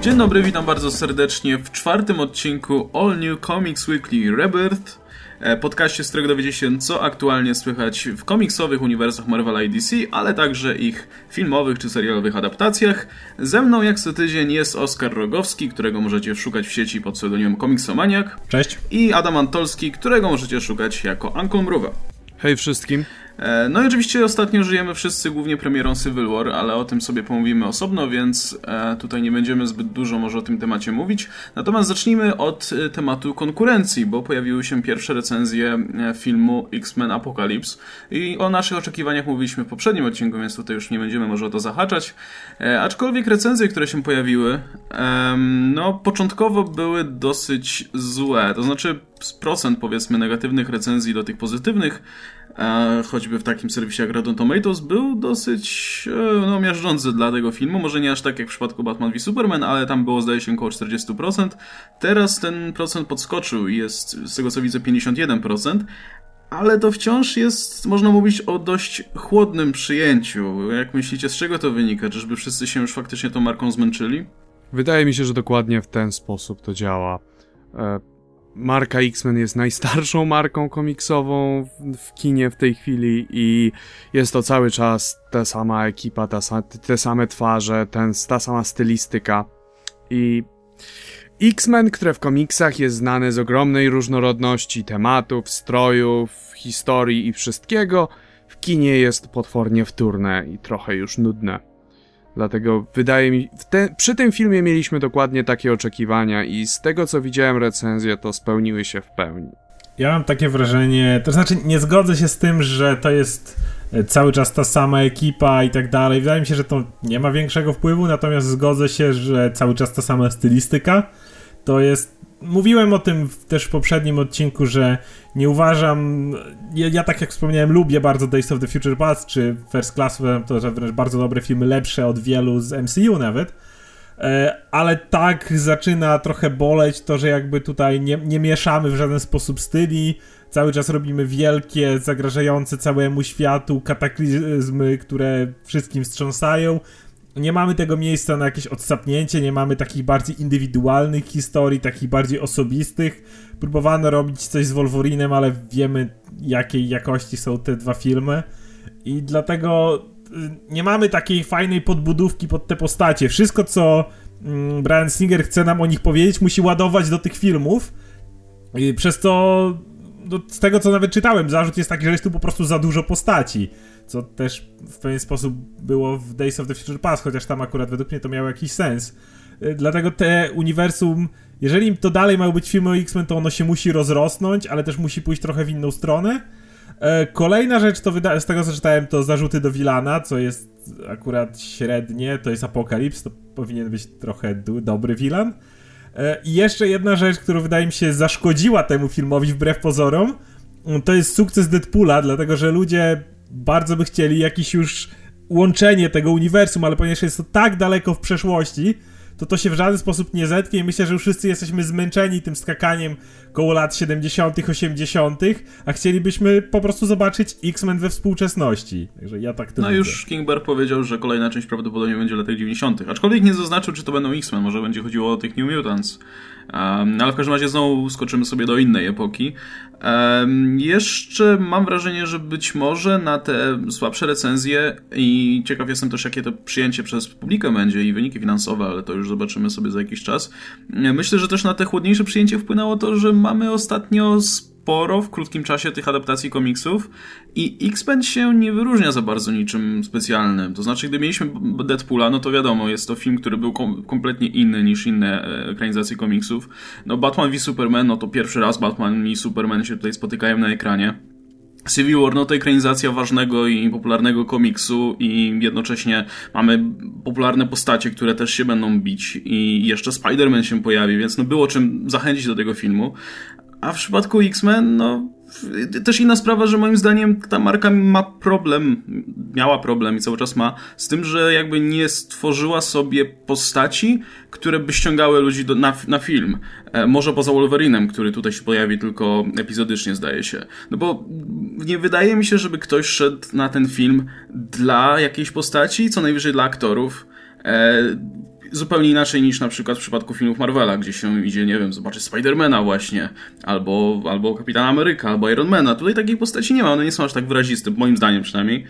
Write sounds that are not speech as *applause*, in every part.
Dzień dobry, witam bardzo serdecznie w czwartym odcinku All New Comics Weekly Rebirth, e, podcaście, z którego dowiecie się, co aktualnie słychać w komiksowych uniwersach Marvela i DC, ale także ich filmowych czy serialowych adaptacjach. Ze mną jak co tydzień jest Oskar Rogowski, którego możecie szukać w sieci pod pseudonimem Komiksomaniak. Cześć. I Adam Antolski, którego możecie szukać jako Uncle Mruwa. Hej wszystkim. E, no i oczywiście ostatnio żyjemy wszyscy głównie premierą Civil War, ale o tym sobie pomówimy osobno, więc e, tutaj nie będziemy zbyt dużo może o tym temacie mówić. Natomiast zacznijmy od e, tematu konkurencji, bo pojawiły się pierwsze recenzje filmu X-Men Apocalypse i o naszych oczekiwaniach mówiliśmy w poprzednim odcinku, więc tutaj już nie będziemy może o to zahaczać. Aczkolwiek recenzje, które się pojawiły, no początkowo były dosyć złe, to znaczy procent powiedzmy negatywnych recenzji do tych pozytywnych choćby w takim serwisie jak Rotten Tomatoes, był dosyć e, no, miażdżący dla tego filmu. Może nie aż tak jak w przypadku Batman v Superman, ale tam było zdaje się około 40%. Teraz ten procent podskoczył i jest z tego co widzę 51%. Ale to wciąż jest, można mówić o dość chłodnym przyjęciu. Jak myślicie, z czego to wynika? Czyżby wszyscy się już faktycznie tą marką zmęczyli? Wydaje mi się, że dokładnie w ten sposób to działa. Marka X-Men jest najstarszą marką komiksową w, kinie w tej chwili i jest to cały czas ta sama ekipa, ta, te same twarze, ten, ta sama stylistyka. I X-Men, które w komiksach jest znane z ogromnej różnorodności tematów, strojów, historii i wszystkiego, w kinie jest potwornie wtórne i trochę już nudne. Dlatego wydaje mi te, przy tym filmie mieliśmy dokładnie takie oczekiwania i z tego co widziałem recenzje to spełniły się w pełni. Ja mam takie wrażenie, to znaczy nie zgodzę się z tym, że to jest e, cały czas ta sama ekipa i tak dalej. Wydaje mi się, że to nie ma większego wpływu, natomiast zgodzę się, że cały czas ta sama stylistyka. To jest mówiłem o tym też w poprzednim odcinku, że nie uważam. Ja, ja, tak jak wspomniałem, lubię bardzo Days of the Future Past czy First Class, to że wręcz bardzo dobre filmy, lepsze od wielu z MCU nawet. E, ale tak zaczyna trochę boleć to, że jakby tutaj nie, nie mieszamy w żaden sposób styli. Cały czas robimy wielkie, zagrażające całemu światu kataklizmy, które wszystkim wstrząsają nie mamy tego miejsca na jakieś odsapnięcie, nie mamy takich bardziej indywidualnych historii, takich bardziej osobistych. Próbowano robić coś z Wolverinem, ale wiemy jakiej jakości są te dwa filmy i dlatego y, nie mamy takiej fajnej podbudówki pod te postacie. Wszystko, co mm, Brian Singer chce nam o nich powiedzieć, musi ładować do tych filmów. Przez to, no, z tego co nawet czytałem, zarzut jest taki, że jest tu po prostu za dużo postaci co też w pewien sposób było w Days of the Future Past, chociaż tam akurat według mnie to miało jakiś sens. Y, dlatego te uniwersum, jeżeli to dalej mają być filmy o X-Men, to ono się musi rozrosnąć, ale też musi pójść trochę w inną stronę. E, kolejna rzecz, to z tego co czytałem, to zarzuty do Wilana, co jest akurat średnie, to jest Apokalips, to powinien być trochę dobry Wilan. E, I jeszcze jedna rzecz, która wydaje mi się zaszkodziła temu filmowi wbrew pozorom, to jest sukces Deadpoola, dlatego że ludzie bardzo by chcieli jakieś już łączenie tego uniwersum, ale ponieważ jest to tak daleko w przeszłości, to to się w żaden sposób nie zetnie i myślę, że już wszyscy jesteśmy zmęczeni tym skakaniem koło lat 70., 80., a chcielibyśmy po prostu zobaczyć X-Men we współczesności. Także ja tak to No widzę. już Kingbar powiedział, że kolejna część prawdopodobnie będzie w latach 90., aczkolwiek nie zaznaczył, czy to będą X-Men, może będzie chodziło o tych New Mutants. Um, ale w każdym razie znowu skoczymy sobie do innej epoki. Um, jeszcze mam wrażenie, że być może na te słabsze recenzje i ciekaw jestem też, jakie to przyjęcie przez publikę będzie i wyniki finansowe, ale to już zobaczymy sobie za jakiś czas. Myślę, że też na te chłodniejsze przyjęcie wpłynęło to, że mamy ostatnio sporo w krótkim czasie tych adaptacji komiksów i X-Men się nie wyróżnia za bardzo niczym specjalnym. To znaczy, gdy mieliśmy Deadpoola, no to wiadomo, jest to film, który był kom kompletnie inny niż inne e, ekranizacje komiksów. No Batman v Superman, no to pierwszy raz Batman i Superman się tutaj spotykają na ekranie. Civil War no to ekranizacja ważnego i popularnego komiksu i jednocześnie mamy popularne postacie, które też się będą bić i jeszcze Spider-Man się pojawi, więc no było czym zachęcić do tego filmu. A w przypadku X-Men, no też inna sprawa, że moim zdaniem ta marka ma problem, miała problem i cały czas ma z tym, że jakby nie stworzyła sobie postaci, które by ściągały ludzi do, na, na film. E, może poza Wolverinem, który tutaj się pojawi tylko epizodycznie, zdaje się. No bo nie wydaje mi się, żeby ktoś szedł na ten film dla jakiejś postaci, co najwyżej dla aktorów. E, zupełnie inaczej niż na przykład w przypadku filmów Marvela, gdzie się idzie, nie wiem, zobaczyć Spidermana właśnie, albo, albo Kapitana Ameryka, albo Ironmana. Tutaj takiej postaci nie ma, one nie są aż tak wyraziste, moim zdaniem przynajmniej.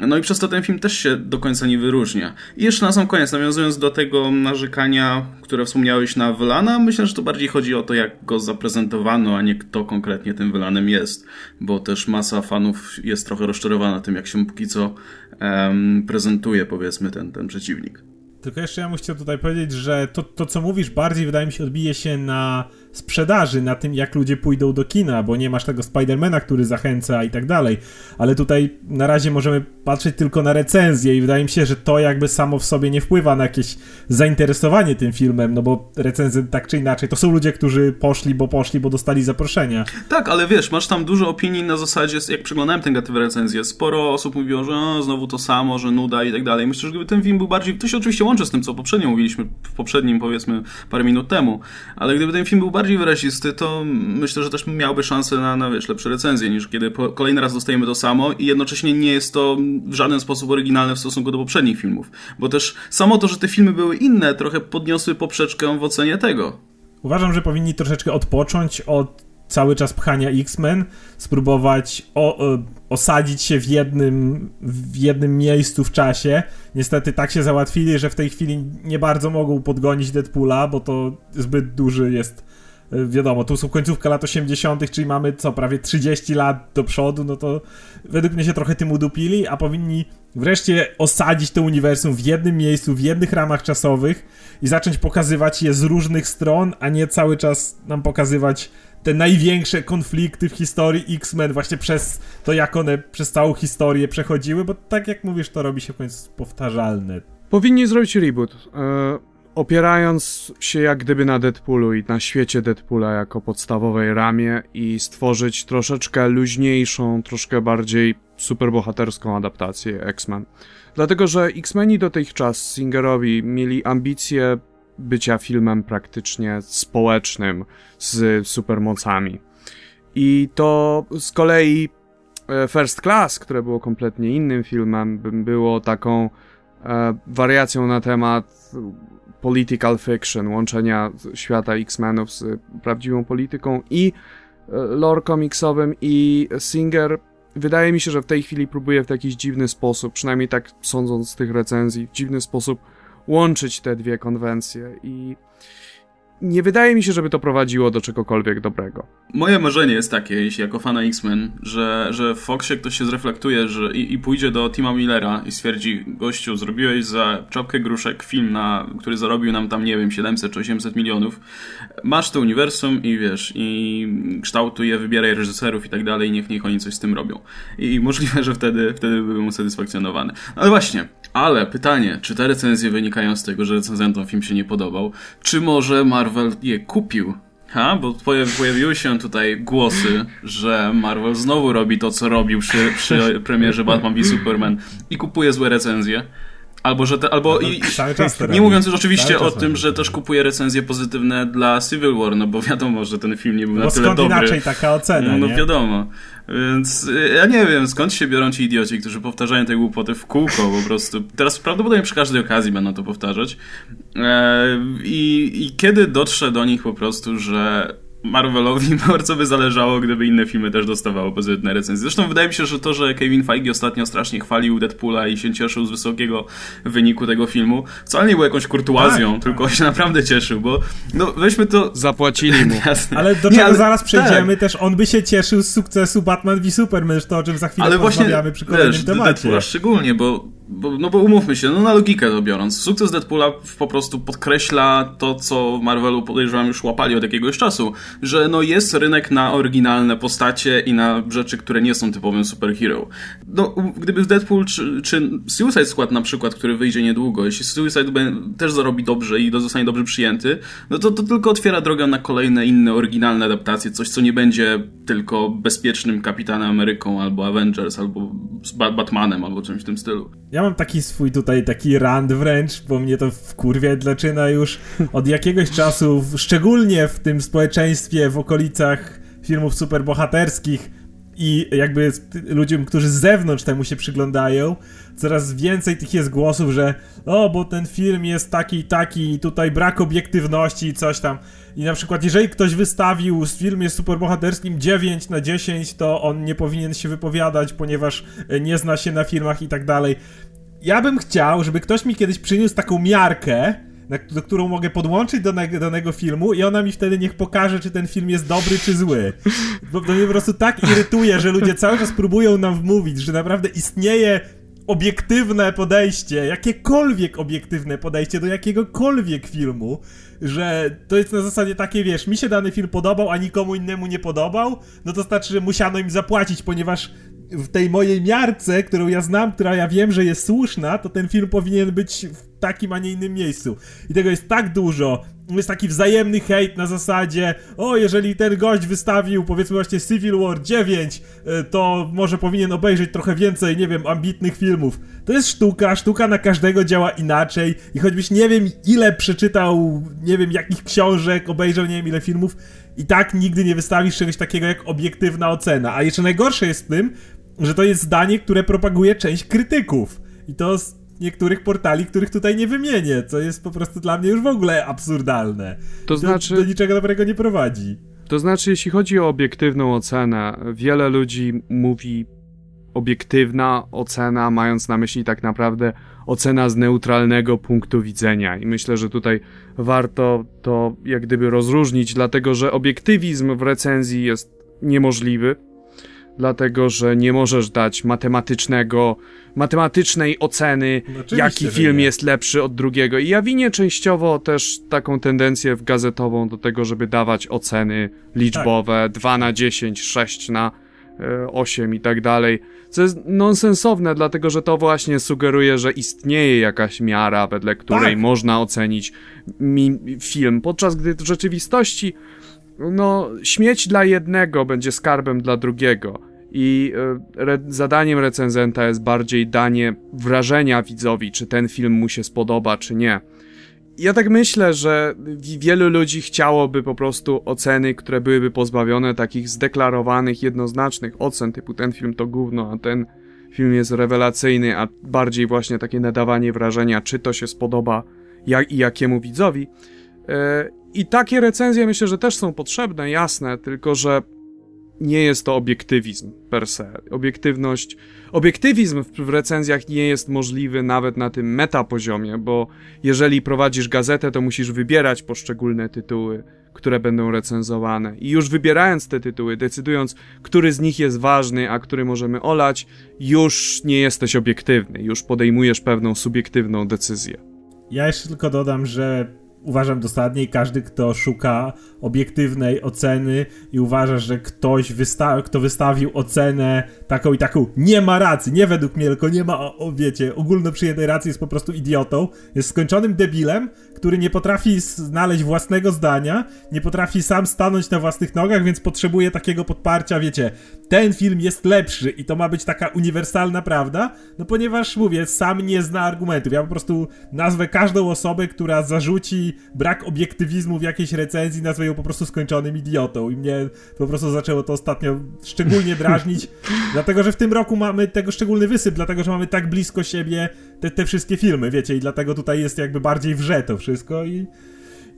No i przez to ten film też się do końca nie wyróżnia. I jeszcze na sam koniec, nawiązując do tego narzekania, które wspomniałeś na Wylana, myślę, że to bardziej chodzi o to, jak go zaprezentowano, a nie kto konkretnie tym Wylanem jest, bo też masa fanów jest trochę rozczarowana tym, jak się póki co um, prezentuje, powiedzmy, ten, ten przeciwnik. Tylko jeszcze ja chciał tutaj powiedzieć, że to, to, co mówisz, bardziej wydaje mi się odbije się na sprzedaży, na tym, jak ludzie pójdą do kina, bo nie masz tego Spidermana, który zachęca i tak dalej. Ale tutaj na razie możemy patrzeć tylko na recenzję i wydaje mi się, że to jakby samo w sobie nie wpływa na jakieś zainteresowanie tym filmem, no bo recenzje tak czy inaczej to są ludzie, którzy poszli, bo poszli, bo dostali zaproszenia. Tak, ale wiesz, masz tam dużo opinii na zasadzie, jak przeglądałem tę negatywne recenzje, sporo osób mówiło, że o, znowu to samo, że nuda i tak dalej. Myślę, że gdyby ten film był bardziej, to się oczywiście łączy z tym, co poprzednio mówiliśmy w poprzednim, powiedzmy, parę minut temu, ale gdyby ten film był bardziej bardziej wyrazisty, to myślę, że też miałby szansę na, na wiesz, lepsze recenzje, niż kiedy po, kolejny raz dostajemy to samo i jednocześnie nie jest to w żaden sposób oryginalne w stosunku do poprzednich filmów. Bo też samo to, że te filmy były inne, trochę podniosły poprzeczkę w ocenie tego. Uważam, że powinni troszeczkę odpocząć od cały czas pchania X-Men, spróbować o, o, osadzić się w jednym, w jednym miejscu w czasie. Niestety tak się załatwili, że w tej chwili nie bardzo mogą podgonić Deadpoola, bo to zbyt duży jest wiadomo, tu są końcówka lat 80., czyli mamy co, prawie 30 lat do przodu, no to według mnie się trochę tym udupili, a powinni wreszcie osadzić to uniwersum w jednym miejscu, w jednych ramach czasowych i zacząć pokazywać je z różnych stron, a nie cały czas nam pokazywać te największe konflikty w historii X-Men właśnie przez to, jak one przez całą historię przechodziły, bo tak jak mówisz, to robi się w końcu powtarzalne. Powinni zrobić reboot. Yy opierając się jak gdyby na Deadpoolu i na świecie Deadpoola jako podstawowej ramie i stworzyć troszeczkę luźniejszą, troszkę bardziej superbohaterską adaptację X-Men. Dlatego, że X-Meni dotychczas Singerowi mieli ambicje bycia filmem praktycznie społecznym z supermocami. I to z kolei e, First Class, które było kompletnie innym filmem, było taką e, wariacją na temat political fiction, łączenia świata X-Menów z prawdziwą polityką i e, lore komiksowym i Singer. Wydaje mi się, że w tej chwili próbuje w jakiś dziwny sposób, przynajmniej tak sądząc z tych recenzji, w dziwny sposób łączyć te dwie konwencje i nie wydaje mi się, żeby to prowadziło do czegokolwiek dobrego. Moje marzenie jest takie, jeśli jako fana X-Men, że, że w Foxie ktoś się zreflektuje że, i, i pójdzie do Tima Millera i stwierdzi, gościu, zrobiłeś za czapkę gruszek film, na, który zarobił nam tam, nie wiem, 700 czy 800 milionów. Masz to uniwersum i wiesz, i kształtuj je, wybieraj reżyserów i tak dalej, niech, niech oni coś z tym robią. I możliwe, że wtedy, wtedy byłbym usatysfakcjonowany. Ale właśnie, ale pytanie, czy te recenzje wynikają z tego, że recenzentom film się nie podobał, czy może Marvel je kupił? Ha, bo pojawiły się tutaj głosy, że Marvel znowu robi to, co robił przy, przy premierze Batman v Superman i kupuje złe recenzje. Albo, że te, albo no, i, nie mówiąc już oczywiście o tym, że też kupuje recenzje pozytywne dla Civil War, no bo wiadomo, że ten film nie był no na tyle dobry. inaczej taka ocena, No, no nie? wiadomo. Więc y, ja nie wiem, skąd się biorą ci idioci, którzy powtarzają te głupoty w kółko po prostu. Teraz prawdopodobnie przy każdej okazji będą to powtarzać. E, I, i kiedy dotrze do nich po prostu, że Marvelowi *laughs* bardzo by zależało, gdyby inne filmy też dostawały pozytywne recenzje. Zresztą wydaje mi się, że to, że Kevin Feige ostatnio strasznie chwalił Deadpoola i się cieszył z wysokiego wyniku tego filmu, wcale nie było jakąś kurtuazją, tak, tylko tak. się naprawdę cieszył, bo no weźmy to... Zapłacili mu. *laughs* Ale do nie, czego ale... zaraz przejdziemy, tak. też on by się cieszył z sukcesu Batman v Superman, to o czym za chwilę ale porozmawiamy właśnie, przy kolejnym wiesz, temacie. Deadpoola szczególnie, bo bo, no bo umówmy się, no na logikę to biorąc, sukces Deadpoola po prostu podkreśla to, co w Marvelu podejrzewam już łapali od jakiegoś czasu, że no jest rynek na oryginalne postacie i na rzeczy, które nie są typowym superhero. No, gdyby Deadpool czy, czy Suicide Squad na przykład, który wyjdzie niedługo, jeśli Suicide też zarobi dobrze i zostanie dobrze przyjęty, no to to tylko otwiera drogę na kolejne inne oryginalne adaptacje, coś co nie będzie tylko bezpiecznym Kapitanem Ameryką albo Avengers, albo Batmanem, albo czymś w tym stylu. Ja mam taki swój tutaj, taki rand wręcz, bo mnie to wkurwia zaczyna już od jakiegoś czasu, szczególnie w tym społeczeństwie w okolicach filmów superbohaterskich i jakby ludziom, którzy z zewnątrz temu się przyglądają, coraz więcej tych jest głosów, że o, bo ten film jest taki i taki, tutaj brak obiektywności i coś tam. I na przykład, jeżeli ktoś wystawił z filmie superbohaterskim 9 na 10, to on nie powinien się wypowiadać, ponieważ e, nie zna się na filmach i tak dalej. Ja bym chciał, żeby ktoś mi kiedyś przyniósł taką miarkę, na, do którą mogę podłączyć do danego filmu i ona mi wtedy niech pokaże, czy ten film jest dobry, czy zły. Bo to mnie po prostu tak irytuje, że ludzie cały czas próbują nam wmówić, że naprawdę istnieje obiektywne podejście, jakiekolwiek obiektywne podejście do jakiegokolwiek filmu, że to jest na zasadzie takie, wiesz, mi się dany film podobał, a nikomu innemu nie podobał, no to znaczy, że musiano im zapłacić, ponieważ w tej mojej miarce, którą ja znam, która ja wiem, że jest słuszna, to ten film powinien być w takim, a nie innym miejscu. I tego jest tak dużo. Jest taki wzajemny hejt na zasadzie, o, jeżeli ten gość wystawił, powiedzmy właśnie Civil War 9, e, to może powinien obejrzeć trochę więcej, nie wiem, ambitnych filmów. To jest sztuka, sztuka na każdego działa inaczej i choćbyś nie wiem ile przeczytał, nie wiem jakich książek, obejrzał nie wiem ile filmów, i tak nigdy nie wystawisz czegoś takiego jak obiektywna ocena. A jeszcze najgorsze jest w tym, że to jest zdanie, które propaguje część krytyków. I to z niektórych portali, których tutaj nie wymienię, co jest po prostu dla mnie już w ogóle absurdalne. To znaczy... Do, do niczego dobrego nie prowadzi. To znaczy, jeśli chodzi o obiektywną ocenę, wiele ludzi mówi obiektywna ocena, mając na myśli tak naprawdę ocena z neutralnego punktu widzenia. I myślę, że tutaj warto to jak gdyby rozróżnić, dlatego że obiektywizm w recenzji jest niemożliwy, dlatego że nie możesz dać matematycznego, matematycznej oceny, no jaki film jest lepszy od drugiego. I ja winię częściowo też taką tendencję w gazetową do tego, żeby dawać oceny liczbowe tak. 2 na 10, 6 na 8 e, i tak dalej. Co jest nonsensowne, dlatego że to właśnie sugeruje, że istnieje jakaś miara, wedle której tak. można ocenić film, podczas gdy w rzeczywistości no, śmieć dla jednego będzie skarbem dla drugiego. I e, re zadaniem recenzenta jest bardziej danie wrażenia widzowi, czy ten film mu się spodoba, czy nie. Ja tak myślę, że wielu ludzi chciałoby po prostu oceny, które byłyby pozbawione takich zdeklarowanych, jednoznacznych ocen, typu ten film to gówno, a ten film jest rewelacyjny, a bardziej właśnie takie nadawanie wrażenia, czy to się spodoba jak i jakiemu widzowi. E, I takie recenzje myślę, że też są potrzebne, jasne, tylko że nie jest to obiektywizm per se. Obiektywność, obiektywizm w, recenzjach nie jest możliwy nawet na tym metapoziomie, bo jeżeli prowadzisz gazetę, to musisz wybierać poszczególne tytuły, które będą recenzowane. I już wybierając te tytuły, decydując, który z nich jest ważny, a który możemy olać, już nie jesteś obiektywny, już podejmujesz pewną subiektywną decyzję. Ja jeszcze tylko dodam, że uważam dosadnie i każdy, kto szuka obiektywnej oceny i uważa, że ktoś, wysta kto wystawił ocenę taką i taką, nie ma racji, nie według mnie, tylko nie ma, o, wiecie, ogólnoprzyjętej racji, jest po prostu idiotą, jest skończonym debilem, który nie potrafi znaleźć własnego zdania, nie potrafi sam stanąć na własnych nogach, więc potrzebuje takiego podparcia, wiecie, ten film jest lepszy i to ma być taka uniwersalna prawda, no ponieważ, mówię, sam nie zna argumentów. Ja po prostu nazwę każdą osobę, która zarzuci brak obiektywizmu w jakiejś recenzji, nazwę ją po prostu skończonym idiotą. I mnie po prostu zaczęło to ostatnio szczególnie drażnić, *laughs* dlatego, że w tym roku mamy tego szczególny wysyp, dlatego, że mamy tak blisko siebie te, te wszystkie filmy, wiecie, i dlatego tutaj jest jakby bardziej wrze to wszystko i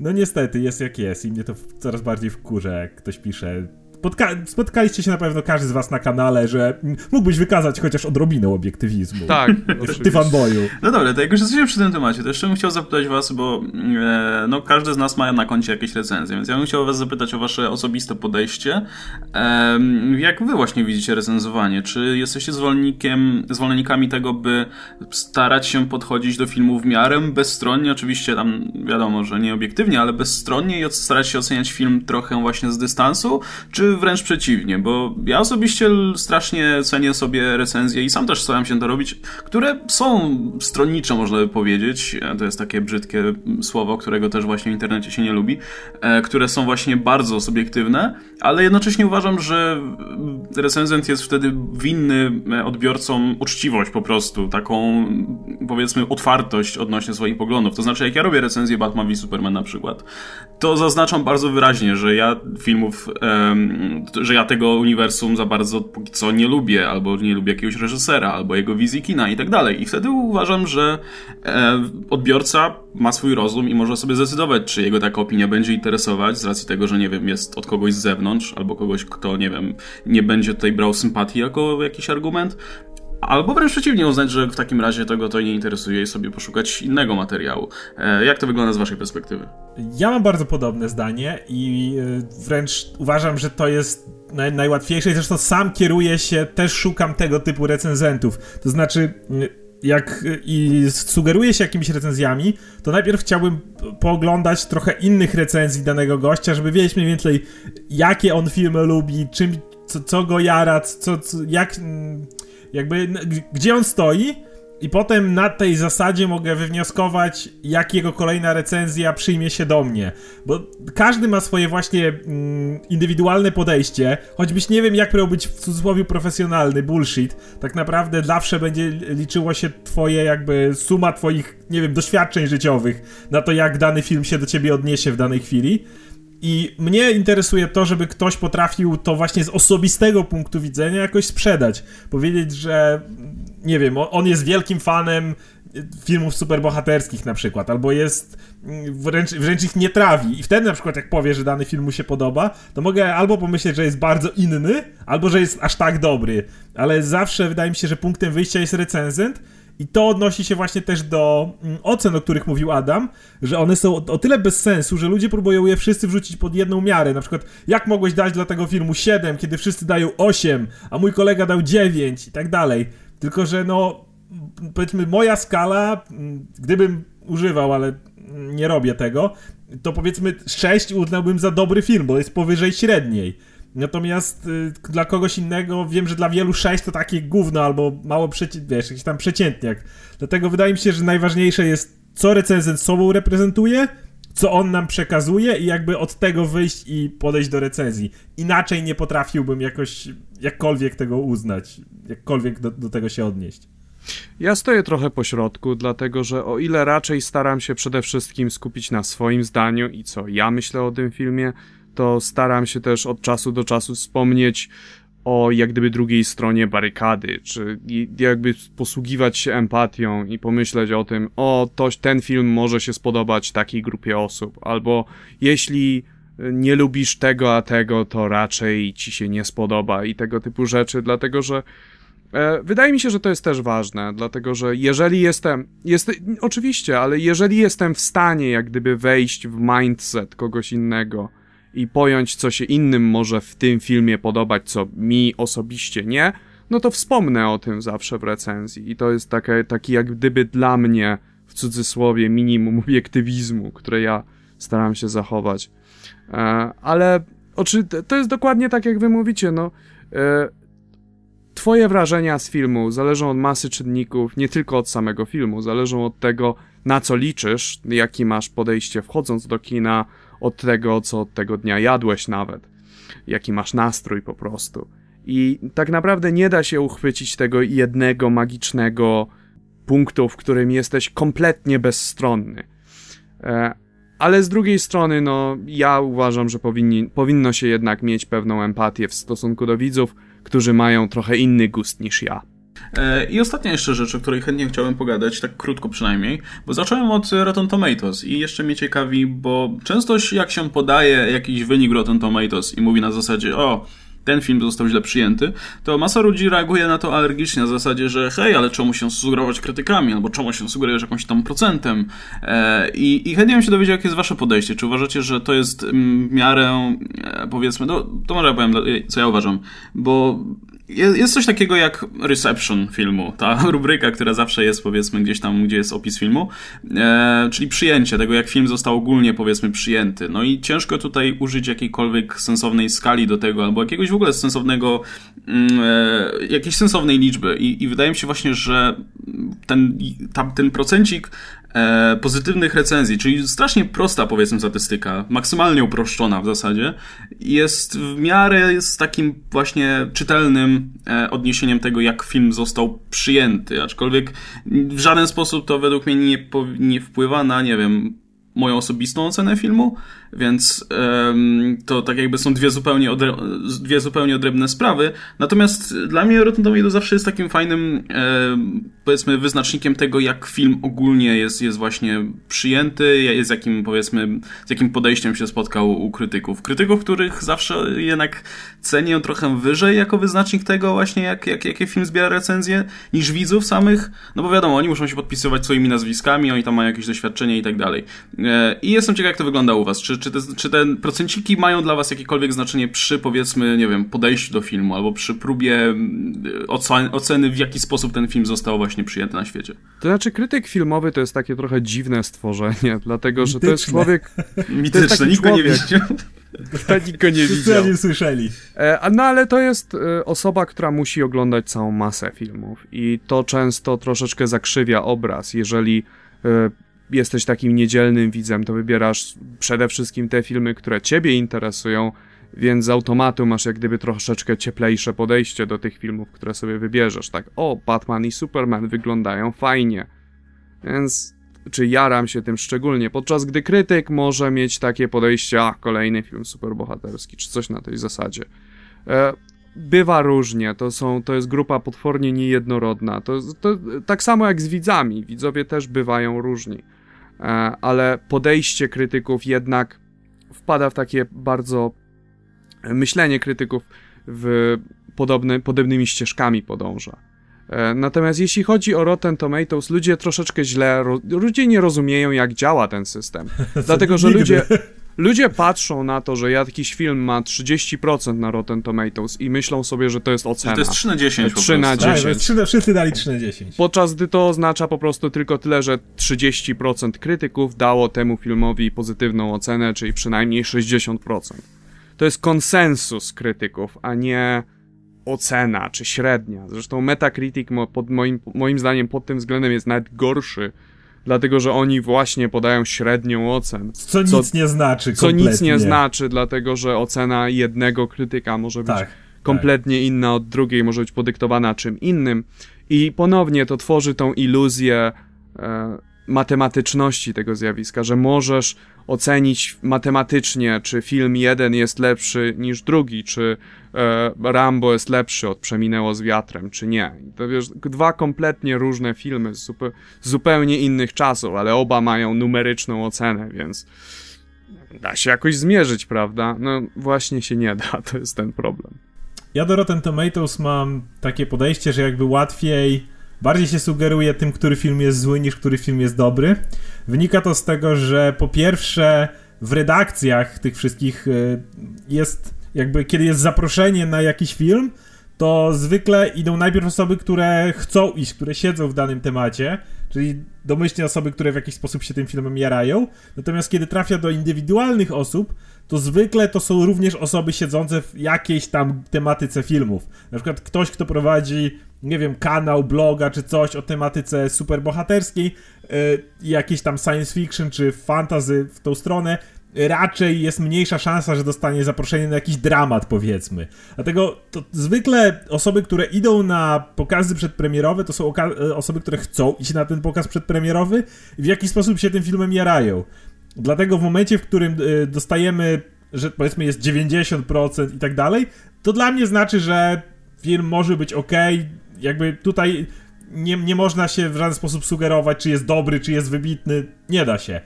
no niestety jest jak jest i mnie to coraz bardziej wkurza, jak ktoś pisze Spotka spotkaliście się na pewno każdy z was na kanale, że mógłbyś wykazać chociaż odrobinę obiektywizmu. Tak, *laughs* Ty fanboyu. No dobra, to jak już jesteśmy przy tym temacie, to jeszcze bym chciał zapytać was, bo e, no każdy z nas ma na koncie jakieś recenzje, więc ja bym chciał was zapytać o wasze osobiste podejście. E, jak wy właśnie widzicie recenzowanie? Czy jesteście zwolennikiem, zwolennikami tego, by starać się podchodzić do filmu w miarę bezstronnie, oczywiście tam wiadomo, że nie obiektywnie, ale bezstronnie i starać się oceniać film trochę właśnie z dystansu, czy wręcz przeciwnie, bo ja osobiście strasznie cenię sobie recenzje i sam też staram się to robić, które są stronnicze, można by powiedzieć. To jest takie brzydkie słowo, którego też właśnie w internecie się nie lubi, e, które są właśnie bardzo subiektywne, ale jednocześnie uważam, że recenzent jest wtedy winny odbiorcom uczciwość po prostu, taką powiedzmy otwartość odnośnie swoich poglądów. To znaczy, jak ja robię recenzję Batman v Superman na przykład, to zaznaczam bardzo wyraźnie, że ja filmów um, że ja tego uniwersum za bardzo póki co nie lubię, albo nie lubię jakiegoś reżysera, albo jego wizji kina i tak dalej. I wtedy uważam, że e, odbiorca ma swój rozum i może sobie zdecydować, czy jego taka opinia będzie interesować, z racji tego, że nie wiem, jest od kogoś z zewnątrz, albo kogoś, kto, nie wiem, nie będzie tutaj brał sympatii jako jakiś argument, Albo wręcz przeciwnie, uznać, że w takim razie tego to nie interesuje i sobie poszukać innego materiału. E, jak to wygląda z Waszej perspektywy? Ja mam bardzo podobne zdanie i e, wręcz uważam, że to jest naj, najłatwiejsze zresztą sam kieruję się, też szukam tego typu recenzentów. To znaczy jak i sugeruję się jakimiś recenzjami, to najpierw chciałbym pooglądać trochę innych recenzji danego gościa, żeby wiedzieć mniej więcej, jakie on filmy lubi, czym, co, co go jara, co, co jak jakby gdzie on stoi i potem na tej zasadzie mogę wywnioskować, jak jego kolejna recenzja przyjmie się do mnie. Bo każdy ma swoje właśnie mm, indywidualne podejście, choćbyś nie wiem, jak miał być w cudzysłowie profesjonalny, bullshit. Tak naprawdę zawsze będzie liczyło się twoje jakby suma twoich, nie wiem, doświadczeń życiowych na to, jak dany film się do ciebie odniesie w danej chwili. I mnie interesuje to, żeby ktoś potrafił to właśnie z osobistego punktu widzenia jakoś sprzedać. Powiedzieć, że nie wiem, on jest wielkim fanem filmów superbohaterskich na przykład, albo jest wręcz, wręcz ich nie trawi. I wtedy na przykład jak powie, że dany film mu się podoba, to mogę albo pomyśleć, że jest bardzo inny, albo że jest aż tak dobry. Ale zawsze wydaje mi się, że punktem wyjścia jest recenzent, i to odnosi się właśnie też do mm, ocen, o których mówił Adam, że one są o tyle bez sensu, że ludzie próbują je wszyscy wrzucić pod jedną miarę. Na przykład, jak mogłeś dać dla tego filmu 7, kiedy wszyscy dają 8, a mój kolega dał 9 i tak dalej. Tylko, że no, powiedzmy, moja skala, mm, gdybym używał, ale nie robię tego, to powiedzmy 6 uznałbym za dobry film, bo jest powyżej średniej. Natomiast y, dla kogoś innego wiem, że dla wielu 6 to takie gówno albo mało przeci- wiesz, jakiś tam przeciętniak. Dlatego wydaje mi się, że najważniejsze jest, co recenzent sobą reprezentuje, co on nam przekazuje i jakby od tego wyjść i podejść do recenzji. Inaczej nie potrafiłbym jakoś, jakkolwiek tego uznać, jakkolwiek do, do tego się odnieść. Ja stoję trochę po środku, dlatego że o ile raczej staram się przede wszystkim skupić na swoim zdaniu i co ja myślę o tym filmie, to staram się też od czasu do czasu wspomnieć o jak gdyby drugiej stronie barykady, czy jakby posługiwać się empatią i pomyśleć o tym, o, to, ten film może się spodobać takiej grupie osób, albo jeśli nie lubisz tego a tego, to raczej ci się nie spodoba i tego typu rzeczy, dlatego że e, Wydaje mi się, że to jest też ważne, dlatego że jeżeli jestem, jest, oczywiście, ale jeżeli jestem w stanie jak gdyby wejść w mindset kogoś innego, i pojąć, co się innym może w tym filmie podobać, co mi osobiście nie, no to wspomnę o tym zawsze w recenzji. I to jest takie, taki jak gdyby dla mnie, w cudzysłowie, minimum obiektywizmu, które ja staram się zachować. E, ale oczy, to jest dokładnie tak, jak wy mówicie, no. E, twoje wrażenia z filmu zależą od masy czynników, nie tylko od samego filmu, zależą od tego, na co liczysz, jaki masz podejście wchodząc do kina, od tego, co tego dnia jadłeś nawet, jaki masz nastrój po prostu. I tak naprawdę nie da się uchwycić tego jednego magicznego punktu, w którym jesteś kompletnie bezstronny. E, ale z drugiej strony, no, ja uważam, że powinni, powinno się jednak mieć pewną empatię w stosunku do widzów, którzy mają trochę inny gust niż ja. E, I ostatnia jeszcze rzecz, o której chętnie chciałem pogadać, tak krótko przynajmniej, bo zacząłem od Rotten Tomatoes i jeszcze mnie ciekawi, bo często jak się podaje jakiś wynik Rotten Tomatoes i mówi na zasadzie, o, ten film został źle przyjęty, to masa ludzi reaguje na to alergicznie na zasadzie, że hej, ale czemu się sugerować krytykami, albo czemu się sugerujesz jakimś tam procentem. E, i, I chętnie bym się dowiedział, jakie jest wasze podejście. Czy uważacie, że to jest w miarę, e, powiedzmy, no, to może ja powiem, co ja uważam, bo jest coś takiego jak reception filmu, ta *laughs* rubryka, która zawsze jest powiedzmy gdzieś tam, gdzie jest opis filmu, e, czyli przyjęcie tego, jak film został ogólnie powiedzmy przyjęty. No i ciężko tutaj użyć jakiejkolwiek sensownej skali do tego, albo jakiegoś w ogóle sensownego, mm, e, jakiejś sensownej liczby. I, I, wydaje mi się właśnie, że ten, ten procencik e, pozytywnych recenzji, czyli strasznie prosta powiedzmy statystyka, maksymalnie uproszczona w zasadzie, jest w miarę jest takim właśnie czytelnym e, odniesieniem tego, jak film został przyjęty, aczkolwiek w żaden sposób to według mnie nie, nie wpływa na, nie wiem, moją osobistą ocenę filmu, więc um, to tak jakby są dwie zupełnie, odre dwie zupełnie odrębne sprawy. Natomiast dla mnie Rotten Tomatoes zawsze jest takim fajnym, powiedzmy, wyznacznikiem tego, jak film ogólnie jest, jest właśnie przyjęty, jest jakim, powiedzmy, z jakim podejściem się spotkał u krytyków. Krytyków, których zawsze jednak cenię trochę wyżej jako wyznacznik tego właśnie, jak, jak, jakie film zbiera recenzje, niż widzów samych, no bo wiadomo, oni muszą się podpisywać swoimi nazwiskami, oni tam mają jakieś doświadczenie i tak dalej. E, I jestem ciekaw, jak to wygląda u was. Czy, czy, te, czy te procenciki mają dla was jakiekolwiek znaczenie przy, powiedzmy, nie wiem, podejściu do filmu, albo przy próbie mm, oceny, w jaki sposób ten film został właśnie przyjęty na świecie? To znaczy, krytyk filmowy to jest takie trochę dziwne stworzenie, *laughs* dlatego, że to jest człowiek... Mityczne, nikt go nie widział. *laughs* Nikt go nie widział. nie słyszeli. E, no ale to jest e, osoba, która musi oglądać całą masę filmów i to często troszeczkę zakrzywia obraz. Jeżeli jesteś takim niedzielnym widzem, to wybierasz przede wszystkim te filmy, które ciebie interesują, więc z automatu masz jak gdyby troszeczkę cieplejsze podejście do tych filmów, które sobie wybierzesz. Tak, o, Batman i Superman wyglądają fajnie. Więc czy jaram się tym szczególnie, podczas gdy krytyk może mieć takie podejście, a kolejny film superbohaterski, czy coś na tej zasadzie. E, bywa różnie, to, są, to jest grupa potwornie niejednorodna, to, to tak samo jak z widzami, widzowie też bywają różni, e, ale podejście krytyków jednak wpada w takie bardzo, myślenie krytyków w podobne, podobnymi ścieżkami podąża. E, natomiast jeśli chodzi o Rotten Tomatoes, ludzie troszeczkę źle, ludzie nie rozumieją, jak działa ten system. *laughs* Dlatego, że ludzie, ludzie patrzą na to, że jakiś film ma 30% na Rotten Tomatoes i myślą sobie, że to jest ocena. To jest 3 na 10 3 na 10. Tak, 3, wszyscy dali 3 na 10. Podczas gdy to oznacza po prostu tylko tyle, że 30% krytyków dało temu filmowi pozytywną ocenę, czyli przynajmniej 60%. To jest konsensus krytyków, a nie ocena, czy średnia. Zresztą Metacritic pod moim, moim zdaniem pod tym względem jest nawet gorszy, dlatego że oni właśnie podają średnią ocen. Co, co nic nie znaczy Co nic nie znaczy, dlatego że ocena jednego krytyka może być tak, kompletnie tak. inna od drugiej, może być podyktowana czym innym. I ponownie to tworzy tą iluzję e, matematyczności tego zjawiska, że możesz ocenić matematycznie, czy film jeden jest lepszy niż drugi, czy e, Rambo jest lepszy od Przeminęło z wiatrem, czy nie. To wiesz, dwa kompletnie różne filmy z, zupe zupełnie innych czasów, ale oba mają numeryczną ocenę, więc da się jakoś zmierzyć, prawda? No właśnie się nie da, *laughs* to jest ten problem. Ja do Rotten Tomatoes mam takie podejście, że jakby łatwiej bardziej się sugeruje tym, który film jest zły, niż który film jest dobry. Wynika to z tego, że po pierwsze w redakcjach tych wszystkich y, jest jakby, kiedy jest zaproszenie na jakiś film, to zwykle idą najpierw osoby, które chcą iść, które siedzą w danym temacie, czyli domyślnie osoby, które w jakiś sposób się tym filmem jarają. Natomiast kiedy trafia do indywidualnych osób, to zwykle to są również osoby siedzące w jakiejś tam tematyce filmów. Na przykład ktoś, kto prowadzi nie wiem, kanał, bloga czy coś o tematyce superbohaterskiej, yy, jakieś tam science fiction czy fantasy w tą stronę, raczej jest mniejsza szansa, że dostanie zaproszenie na jakiś dramat, powiedzmy. Dlatego to zwykle osoby, które idą na pokazy przedpremierowe, to są e, osoby, które chcą iść na ten pokaz przedpremierowy i w jakiś sposób się tym filmem jarają. Dlatego w momencie, w którym e, dostajemy, że powiedzmy jest 90% i tak dalej, to dla mnie znaczy, że film może być ok, jakby tutaj nie, nie można się w żaden sposób sugerować, czy jest dobry, czy jest wybitny. Nie da się.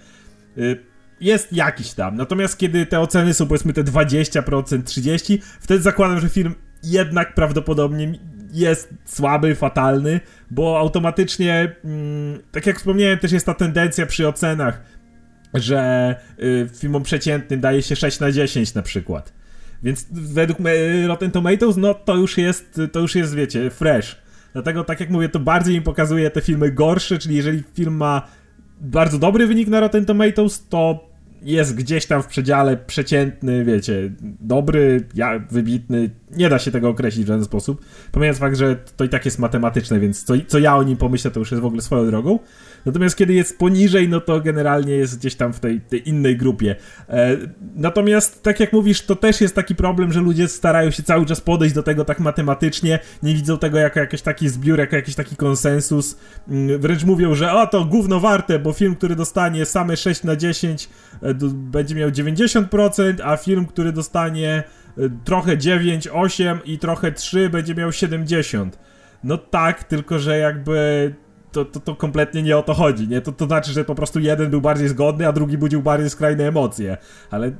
Y, jest jakiś tam. Natomiast kiedy te oceny są powiedzmy te 20%, 30%, wtedy zakładam, że film jednak prawdopodobnie jest słaby, fatalny, bo automatycznie, mm, tak jak wspomniałem, też jest ta tendencja przy ocenach, że y, filmom przeciętnym daje się 6 na 10 na przykład. Więc według Rotten Tomatoes, no to już jest, to już jest, wiecie, fresh. Dlatego, tak jak mówię, to bardziej mi pokazuje te filmy gorsze, czyli jeżeli film ma bardzo dobry wynik na Rotten Tomatoes, to jest gdzieś tam w przedziale przeciętny, wiecie, dobry, ja, wybitny, nie da się tego określić w żaden sposób. Pomijając fakt, że to i tak jest matematyczne, więc co, co ja o nim pomyślę, to już jest w ogóle swoją drogą. Natomiast kiedy jest poniżej, no to generalnie jest gdzieś tam w tej, tej innej grupie. E, natomiast, tak jak mówisz, to też jest taki problem, że ludzie starają się cały czas podejść do tego tak matematycznie, nie widzą tego jako jakiś taki zbiór, jako jakiś taki konsensus. Mm, wręcz mówią, że o, to gówno warte, bo film, który dostanie same 6 na 10 e, będzie miał 90%, a film, który dostanie e, trochę 9, 8 i trochę 3 będzie miał 70. No tak, tylko że jakby to, to, to kompletnie nie o to chodzi, nie? To, to znaczy, że po prostu jeden był bardziej zgodny, a drugi budził bardziej skrajne emocje, ale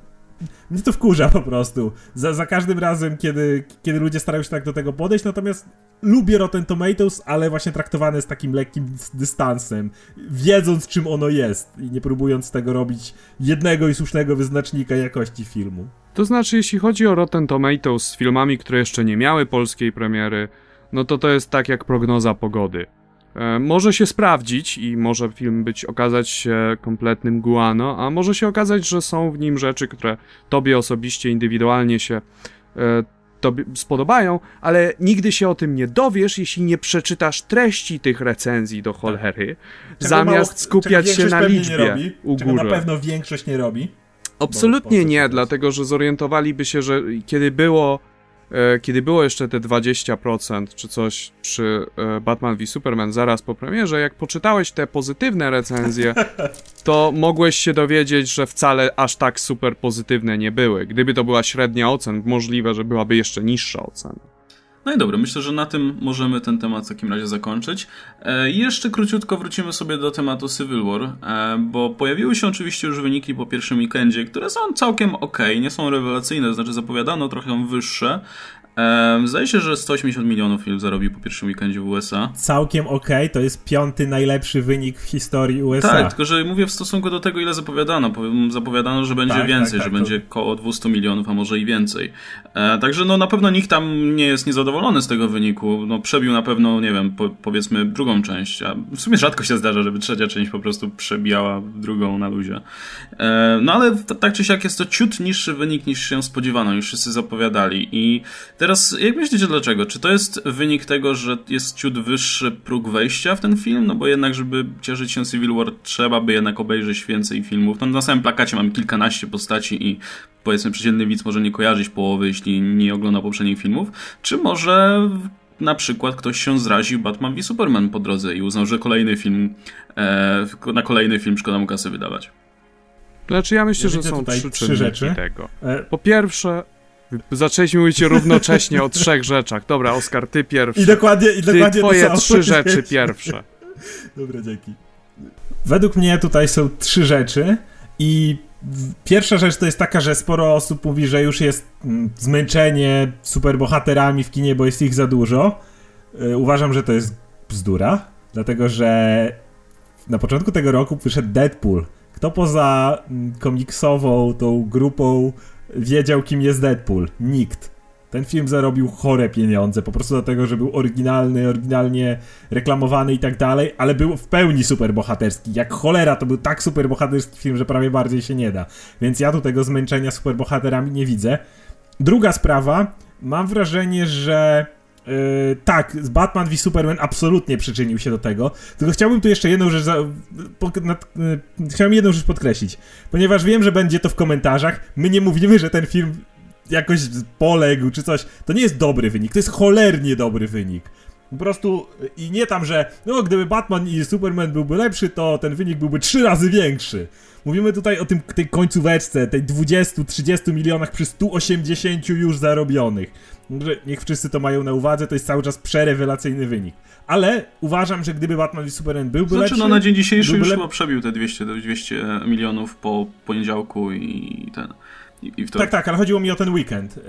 mnie to wkurza po prostu. Za, za każdym razem, kiedy, kiedy ludzie starają się tak do tego podejść, natomiast lubię Rotten Tomatoes, ale właśnie traktowane z takim lekkim dystansem, wiedząc czym ono jest i nie próbując z tego robić jednego i słusznego wyznacznika jakości filmu. To znaczy, jeśli chodzi o Rotten Tomatoes z filmami, które jeszcze nie miały polskiej premiery, no to to jest tak jak prognoza pogody. E, może się sprawdzić i może film być okazać się kompletnym guano, a może się okazać, że są w nim rzeczy, które tobie osobiście, indywidualnie się e, tobie spodobają, ale nigdy się o tym nie dowiesz, jeśli nie przeczytasz treści tych recenzji do cholery, tak. zamiast mało, skupiać się na liczbie robi, u góry. na pewno większość nie robi. Absolutnie nie, dlatego że zorientowaliby się, że kiedy było kiedy było jeszcze te 20% czy coś przy e, Batman v Superman zaraz po premierze, jak poczytałeś te pozytywne recenzje, *laughs* to mogłeś się dowiedzieć, że wcale aż tak super pozytywne nie były. Gdyby to była średnia ocen, możliwe, że byłaby jeszcze niższa ocena. No i dobra, myślę, że na tym możemy ten temat w takim razie zakończyć. E, jeszcze króciutko wrócimy sobie do tematu Civil War, e, bo pojawiły się oczywiście już wyniki po pierwszym weekendzie, które są całkiem ok, nie są rewelacyjne, znaczy zapowiadano trochę wyższe, Zdaje się, że 180 milionów film zarobił po pierwszym weekendzie w USA. Całkiem okej, okay. to jest piąty najlepszy wynik w historii USA. Tak, tylko że mówię w stosunku do tego, ile zapowiadano. Zapowiadano, że będzie tak, więcej, tak, tak, że będzie około 200 milionów, a może i więcej. E, także no na pewno nikt tam nie jest niezadowolony z tego wyniku. No przebił na pewno, nie wiem, po, powiedzmy drugą część, a w sumie rzadko się zdarza, żeby trzecia część po prostu przebijała drugą na luzie. E, no ale tak czy siak jest to ciut niższy wynik niż się spodziewano, niż wszyscy zapowiadali i Teraz, jak myślicie dlaczego? Czy to jest wynik tego, że jest ciut wyższy próg wejścia w ten film? No bo jednak, żeby cieszyć się Civil War, trzeba by jednak obejrzeć więcej filmów. No, na samym plakacie mamy kilkanaście postaci i powiedzmy przeciętny widz może nie kojarzyć połowy, jeśli nie ogląda poprzednich filmów. Czy może na przykład ktoś się zraził Batman v Superman po drodze i uznał, że kolejny film, e, na kolejny film szkoda mu kasy wydawać? Znaczy ja myślę, ja że są trzy, trzy rzeczy tego. E, po pierwsze, Zaczęliśmy mówić równocześnie o trzech rzeczach. Dobra, Oskar, ty pierwszy. I dokładnie, i dokładnie ty, twoje trzy rzeczy pierwsze. Dobra, dzięki. Według mnie tutaj są trzy rzeczy i pierwsza rzecz to jest taka, że sporo osób mówi, że już jest mm, zmęczenie superbohaterami w kinie, bo jest ich za dużo. Y, uważam, że to jest bzdura, dlatego że na początku tego roku wyszedł Deadpool. Kto poza mm, komiksową tą grupą wiedział, kim jest Deadpool. Nikt. Ten film zarobił chore pieniądze, po prostu dlatego, że był oryginalny, oryginalnie reklamowany i tak dalej, ale był w pełni superbohaterski. Jak cholera, to był tak superbohaterski film, że prawie bardziej się nie da. Więc ja tu tego zmęczenia superbohaterami nie widzę. Druga sprawa, mam wrażenie, że Yy, tak, Batman v Superman absolutnie przyczynił się do tego. Tylko chciałbym tu jeszcze jedną rzecz. Za, po, nad, yy, jedną rzecz podkreślić. Ponieważ wiem, że będzie to w komentarzach. My nie mówimy, że ten film jakoś poległ czy coś. To nie jest dobry wynik. To jest cholernie dobry wynik. Po prostu i nie tam, że no gdyby Batman i Superman byłby lepszy, to ten wynik byłby trzy razy większy. Mówimy tutaj o tym, tej końcóweczce, tej 20-30 milionach przy 180 już zarobionych. Niech wszyscy to mają na uwadze, to jest cały czas przerewelacyjny wynik. Ale uważam, że gdyby Batman i Superman byłby znaczy, lepszy... no na dzień dzisiejszy już chyba przebił te 200, 200 milionów po poniedziałku i ten... I, i tak, tak, ale chodziło mi o ten weekend. E,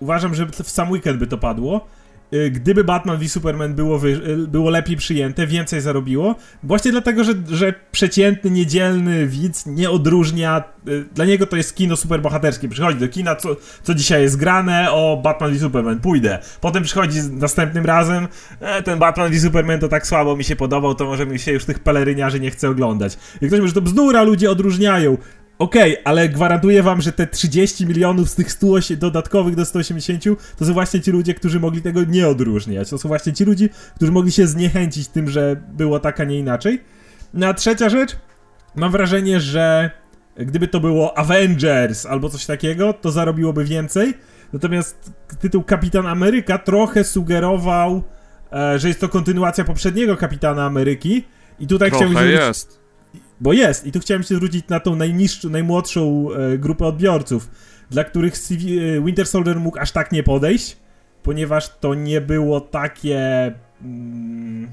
uważam, że w sam weekend by to padło. Y, gdyby Batman v Superman było, y, było lepiej przyjęte, więcej zarobiło. Właśnie dlatego, że, że przeciętny, niedzielny widz nie odróżnia. Y, dla niego to jest kino superbohaterskie. Przychodzi do kina, co, co dzisiaj jest grane, o Batman v Superman, pójdę. Potem przychodzi następnym razem, e, ten Batman v Superman to tak słabo mi się podobał, to może mi się już tych peleryniarzy nie chce oglądać. I ktoś mówi, że to bzdura, ludzie odróżniają Okej, okay, ale gwarantuję wam, że te 30 milionów z tych 100 dodatkowych do 180 to są właśnie ci ludzie, którzy mogli tego nie odróżniać. To są właśnie ci ludzie, którzy mogli się zniechęcić tym, że było tak, a nie inaczej. No a trzecia rzecz, mam wrażenie, że gdyby to było Avengers albo coś takiego, to zarobiłoby więcej. Natomiast tytuł Kapitan Ameryka trochę sugerował, e, że jest to kontynuacja poprzedniego Kapitana Ameryki. I tutaj trochę chciałbym jest. Bo jest. I tu chciałem się zwrócić na tą najniższą, najmłodszą e, grupę odbiorców, dla których e, Winter Soldier mógł aż tak nie podejść, ponieważ to nie było takie... Mm,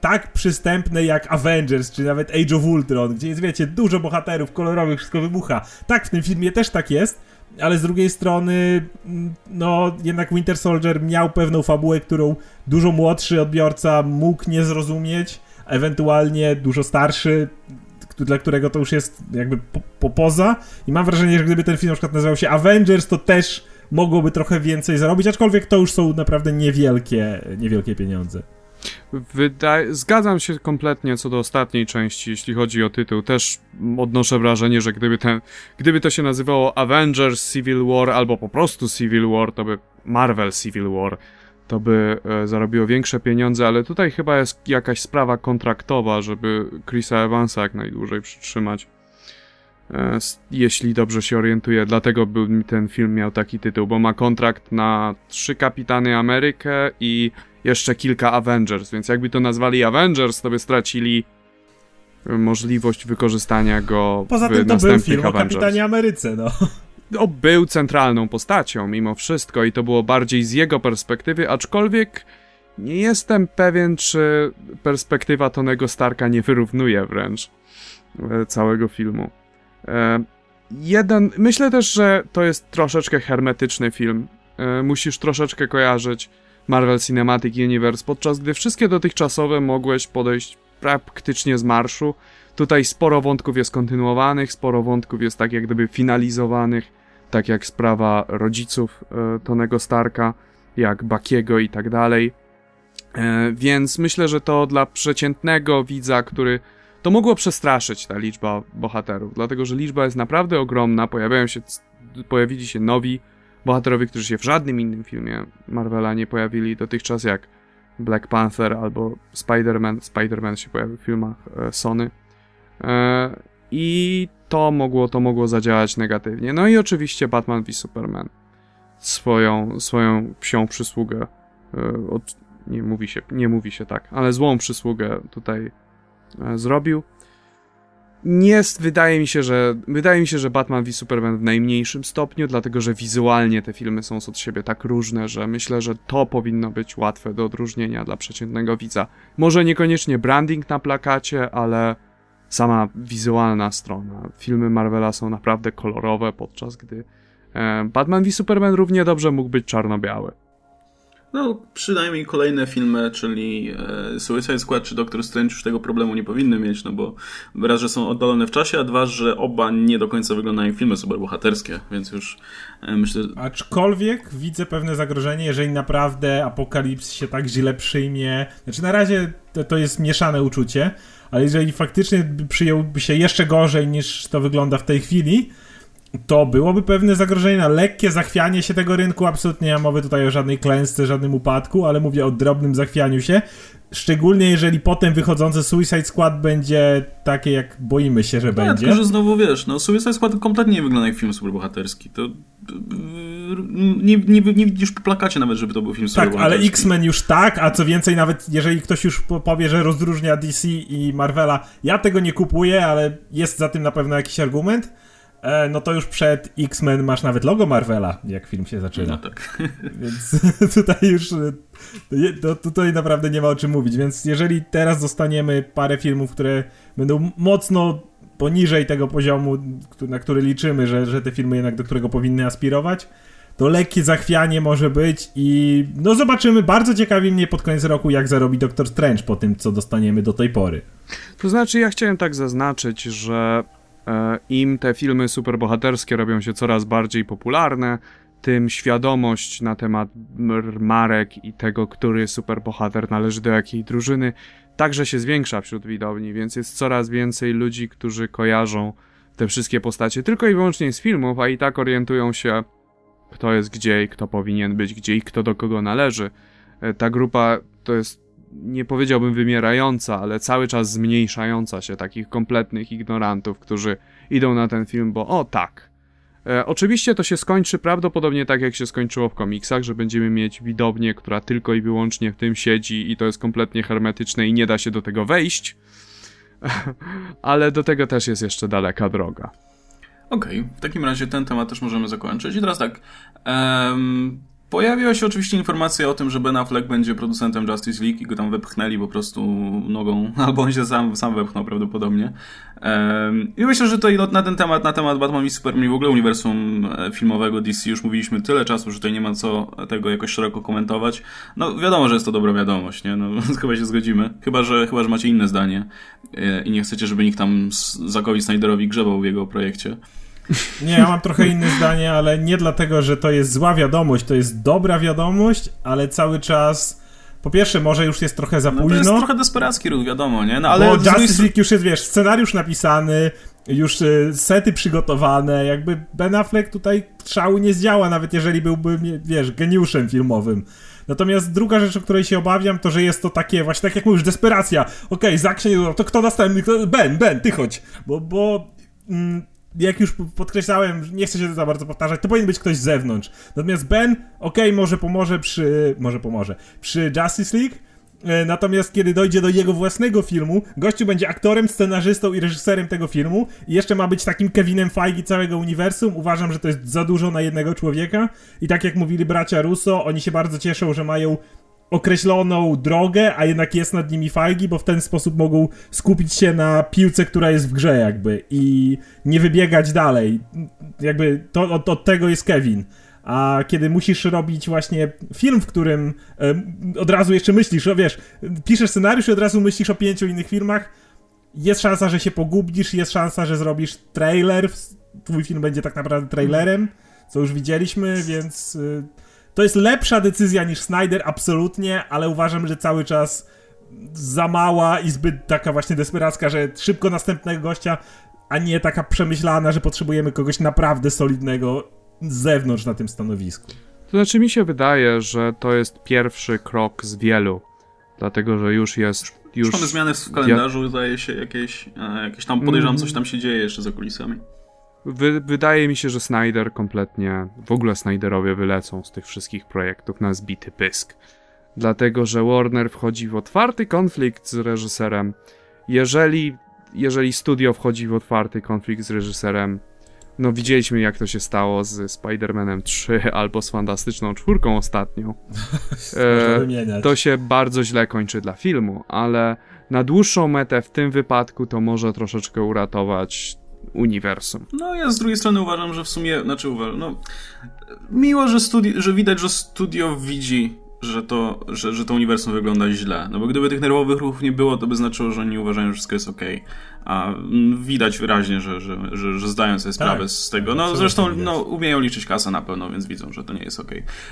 tak przystępne jak Avengers, czy nawet Age of Ultron, gdzie jest, wiecie, dużo bohaterów kolorowych, wszystko wybucha. Tak, w tym filmie też tak jest, ale z drugiej strony, mm, no, jednak Winter Soldier miał pewną fabułę, którą dużo młodszy odbiorca mógł nie zrozumieć, ewentualnie dużo starszy, dla którego to już jest jakby po, po poza. I mam wrażenie, że gdyby ten film na przykład nazywał się Avengers, to też mogłoby trochę więcej zarobić, aczkolwiek to już są naprawdę niewielkie, niewielkie pieniądze. Wydaje, zgadzam się kompletnie co do ostatniej części, jeśli chodzi o tytuł. Też odnoszę wrażenie, że gdyby, ten, gdyby to się nazywało Avengers Civil War albo po prostu Civil War, to by Marvel Civil War, to by e, zarobiło większe pieniądze, ale tutaj chyba jest jakaś sprawa kontraktowa, żeby Chrisa Evansa jak najdłużej przytrzymać. E, jeśli dobrze się orientuję, dlatego był, ten film miał taki tytuł, bo ma kontrakt na trzy Kapitany Amerykę i jeszcze kilka Avengers, więc jakby to nazwali Avengers, to by stracili możliwość wykorzystania go Poza w tym to był film Avengers. o Kapitanie Ameryce, no. No, był centralną postacią mimo wszystko i to było bardziej z jego perspektywy, aczkolwiek nie jestem pewien, czy perspektywa Tonego Starka nie wyrównuje wręcz e, całego filmu. E, jeden, myślę też, że to jest troszeczkę hermetyczny film. E, musisz troszeczkę kojarzyć Marvel Cinematic Universe, podczas gdy wszystkie dotychczasowe mogłeś podejść praktycznie z marszu. Tutaj sporo wątków jest kontynuowanych, sporo wątków jest tak jak gdyby finalizowanych, tak jak sprawa rodziców e, Tonego Starka, jak Bakiego i tak dalej. E, więc myślę, że to dla przeciętnego widza, który to mogło przestraszyć ta liczba bohaterów, dlatego że liczba jest naprawdę ogromna, pojawiają się, pojawili się nowi bohaterowie, którzy się w żadnym innym filmie Marvela nie pojawili dotychczas, jak Black Panther albo Spider-Man. Spider-Man się pojawił w filmach e, Sony. E, I to mogło, to mogło zadziałać negatywnie. No i oczywiście Batman v Superman. Swoją, swoją psią przysługę e, od, nie mówi się, nie mówi się tak, ale złą przysługę tutaj zrobił jest, wydaje mi się, że wydaje mi się, że Batman v Superman w najmniejszym stopniu, dlatego że wizualnie te filmy są od siebie tak różne, że myślę, że to powinno być łatwe do odróżnienia dla przeciętnego widza. Może niekoniecznie branding na plakacie, ale sama wizualna strona. Filmy Marvela są naprawdę kolorowe, podczas gdy e, Batman v Superman równie dobrze mógł być czarno-biały. No, przynajmniej kolejne filmy, czyli e, Suicide Squad czy Doctor Strange już tego problemu nie powinny mieć, no bo raz, że są oddalone w czasie, a dwa, że oba nie do końca wyglądają jak filmy superbohaterskie, więc już e, myślę... Aczkolwiek widzę pewne zagrożenie, jeżeli naprawdę Apokalips się tak źle przyjmie. Znaczy na razie to, to jest mieszane uczucie, ale jeżeli faktycznie przyjąłby się jeszcze gorzej niż to wygląda w tej chwili, to byłoby pewne zagrożenie na lekkie zachwianie się tego rynku. Absolutnie nie mam mowy tutaj o żadnej klęsce, żadnym upadku, ale mówię o drobnym zachwianiu się. Szczególnie jeżeli potem wychodzące Suicide Squad będzie takie, jak boimy się, że no, będzie. Tylko, że znowu wiesz, no Suicide Squad kompletnie nie wygląda jak film superbohaterski. To nie, nie, nie widzisz po plakacie nawet, żeby to był film Tak, ale X-Men już tak, a co więcej, nawet jeżeli ktoś już powie, że rozróżnia DC i Marvela, ja tego nie kupuję, ale jest za tym na pewno jakiś argument no to już przed X-Men masz nawet logo Marvela, jak film się zaczyna. No tak. *laughs* Więc *laughs* tutaj już e, to, tutaj naprawdę nie ma o czym mówić. Więc jeżeli teraz dostaniemy parę filmów, które będą mocno poniżej tego poziomu, na który liczymy, że, że te filmy jednak do którego powinny aspirować, to lekkie zachwianie może być i no zobaczymy, bardzo ciekawi mnie pod koniec roku, jak zarobi Doctor Strange po tym, co dostaniemy do tej pory. To znaczy, ja chciałem tak zaznaczyć, że E, Im te filmy superbohaterskie robią się coraz bardziej popularne, tym świadomość na temat marek i tego, który superbohater należy do jakiej drużyny, także się zwiększa wśród widowni, więc jest coraz więcej ludzi, którzy kojarzą te wszystkie postacie tylko i wyłącznie z filmów, a i tak orientują się, kto jest gdzie i kto powinien być gdzie i kto do kogo należy. E, ta grupa to jest, nie powiedziałbym wymierająca, ale cały czas zmniejszająca się takich kompletnych ignorantów, którzy idą na ten film, bo o tak. E, oczywiście to się skończy prawdopodobnie tak, jak się skończyło w komiksach, że będziemy mieć widownię, która tylko i wyłącznie w tym siedzi i to jest kompletnie hermetyczne i nie da się do tego wejść. *laughs* Ale do tego też jest jeszcze daleka droga. Okej, okay, w takim razie ten temat też możemy zakończyć. I teraz tak. Um, Pojawiła się oczywiście informacja o tym, że Ben Affleck będzie producentem Justice League i go tam wepchnęli po prostu nogą, *laughs* albo on się sam, sam wepchnął prawdopodobnie. I myślę, że tutaj na ten temat, na temat Batman i Superman i w ogóle uniwersum e, filmowego DC już mówiliśmy tyle czasu, że tutaj nie ma co tego jakoś szeroko komentować. No wiadomo, że jest to dobra wiadomość, nie? No *laughs* chyba się zgodzimy. Chyba, że, chyba, że macie inne zdanie e, i nie chcecie, żeby nikt tam Zakowi Snyderowi grzebał w jego projekcie. Nie, ja mam trochę inne zdanie, ale nie dlatego, że to jest zła wiadomość, to jest dobra wiadomość, ale cały czas. Po pierwsze, może już jest trochę za no późno. To jest trochę desperacki ruch, wiadomo, nie? No, ale Bo Justice League już jest, wiesz, scenariusz napisany, już y, sety przygotowane, jakby Ben Affleck tutaj szału nie zdziała, nawet jeżeli byłby, wiesz, geniuszem filmowym. Natomiast druga rzecz, o której się obawiam, to że jest to takie, właśnie tak jak mówisz, desperacja. Okej, okay, Zak się nie to kto następny? Ben, Ben, ty chodź. Bo, bo mm, jak już podkreślałem, nie chcę się za bardzo powtarzać, to powinien być ktoś z zewnątrz. Natomiast Ben, okej, okay, może pomoże przy. Może pomoże. Przy Justice League. E, natomiast kiedy dojdzie do jego własnego filmu, gościu będzie aktorem, scenarzystą i reżyserem tego filmu i jeszcze ma być takim Kevinem Feige całego uniwersum. Uważam, że to jest za dużo na jednego człowieka. I tak jak mówili bracia Russo, oni się bardzo cieszą, że mają określoną drogę, a jednak jest nad nimi Feige, bo w ten sposób mogą skupić się na piłce, która jest w grze jakby i nie wybiegać dalej. Jakby to, od, od tego jest Kevin. A kiedy musisz robić właśnie film, w którym od razu jeszcze myślisz, o wiesz, piszesz scenariusz i od razu myślisz o pięciu innych filmach, jest szansa, że się pogubisz, jest szansa, że zrobisz trailer, twój film będzie tak naprawdę trailerem, co już widzieliśmy, więc y, to jest lepsza decyzja niż Snyder, absolutnie, ale uważam, że cały czas za mała i zbyt taka właśnie desperacka, że szybko następnego gościa, a nie taka przemyślana, że potrzebujemy kogoś naprawdę solidnego z zewnątrz na tym stanowisku. To znaczy mi się wydaje, że to jest pierwszy krok z wielu, dlatego że już jest... Już mamy zmiany w kalendarzu, zdaje się, jakieś, e, jakieś tam podejrzewam, coś tam się dzieje jeszcze za kulisami. Wy, wydaje mi się, że Snyder kompletnie, w ogóle Snyderowie wylecą z tych wszystkich projektów na zbity pysk. Dlatego, że Warner wchodzi w otwarty konflikt z reżyserem. Jeżeli, jeżeli studio wchodzi w otwarty konflikt z reżyserem, no widzieliśmy jak to się stało z Spider-Manem 3 *laughs* albo z Fantastyczną Czwórką ostatnio. *laughs* e, to się bardzo źle kończy dla filmu, ale na dłuższą metę w tym wypadku to może troszeczkę uratować uniwersum. No ja z drugiej strony uważam, że w sumie, znaczy uważam, no miło, że, studi- że widać, że studio widzi, że to, że, że to uniwersum wygląda źle. No bo gdyby tych nerwowych ruchów nie było, to by znaczyło, że oni uważają, że wszystko jest ok. A widać wyraźnie, że, że, że, że zdają sobie sprawę tak, z tego. No zresztą no, umieją liczyć kasę na pewno, więc widzą, że to nie jest ok.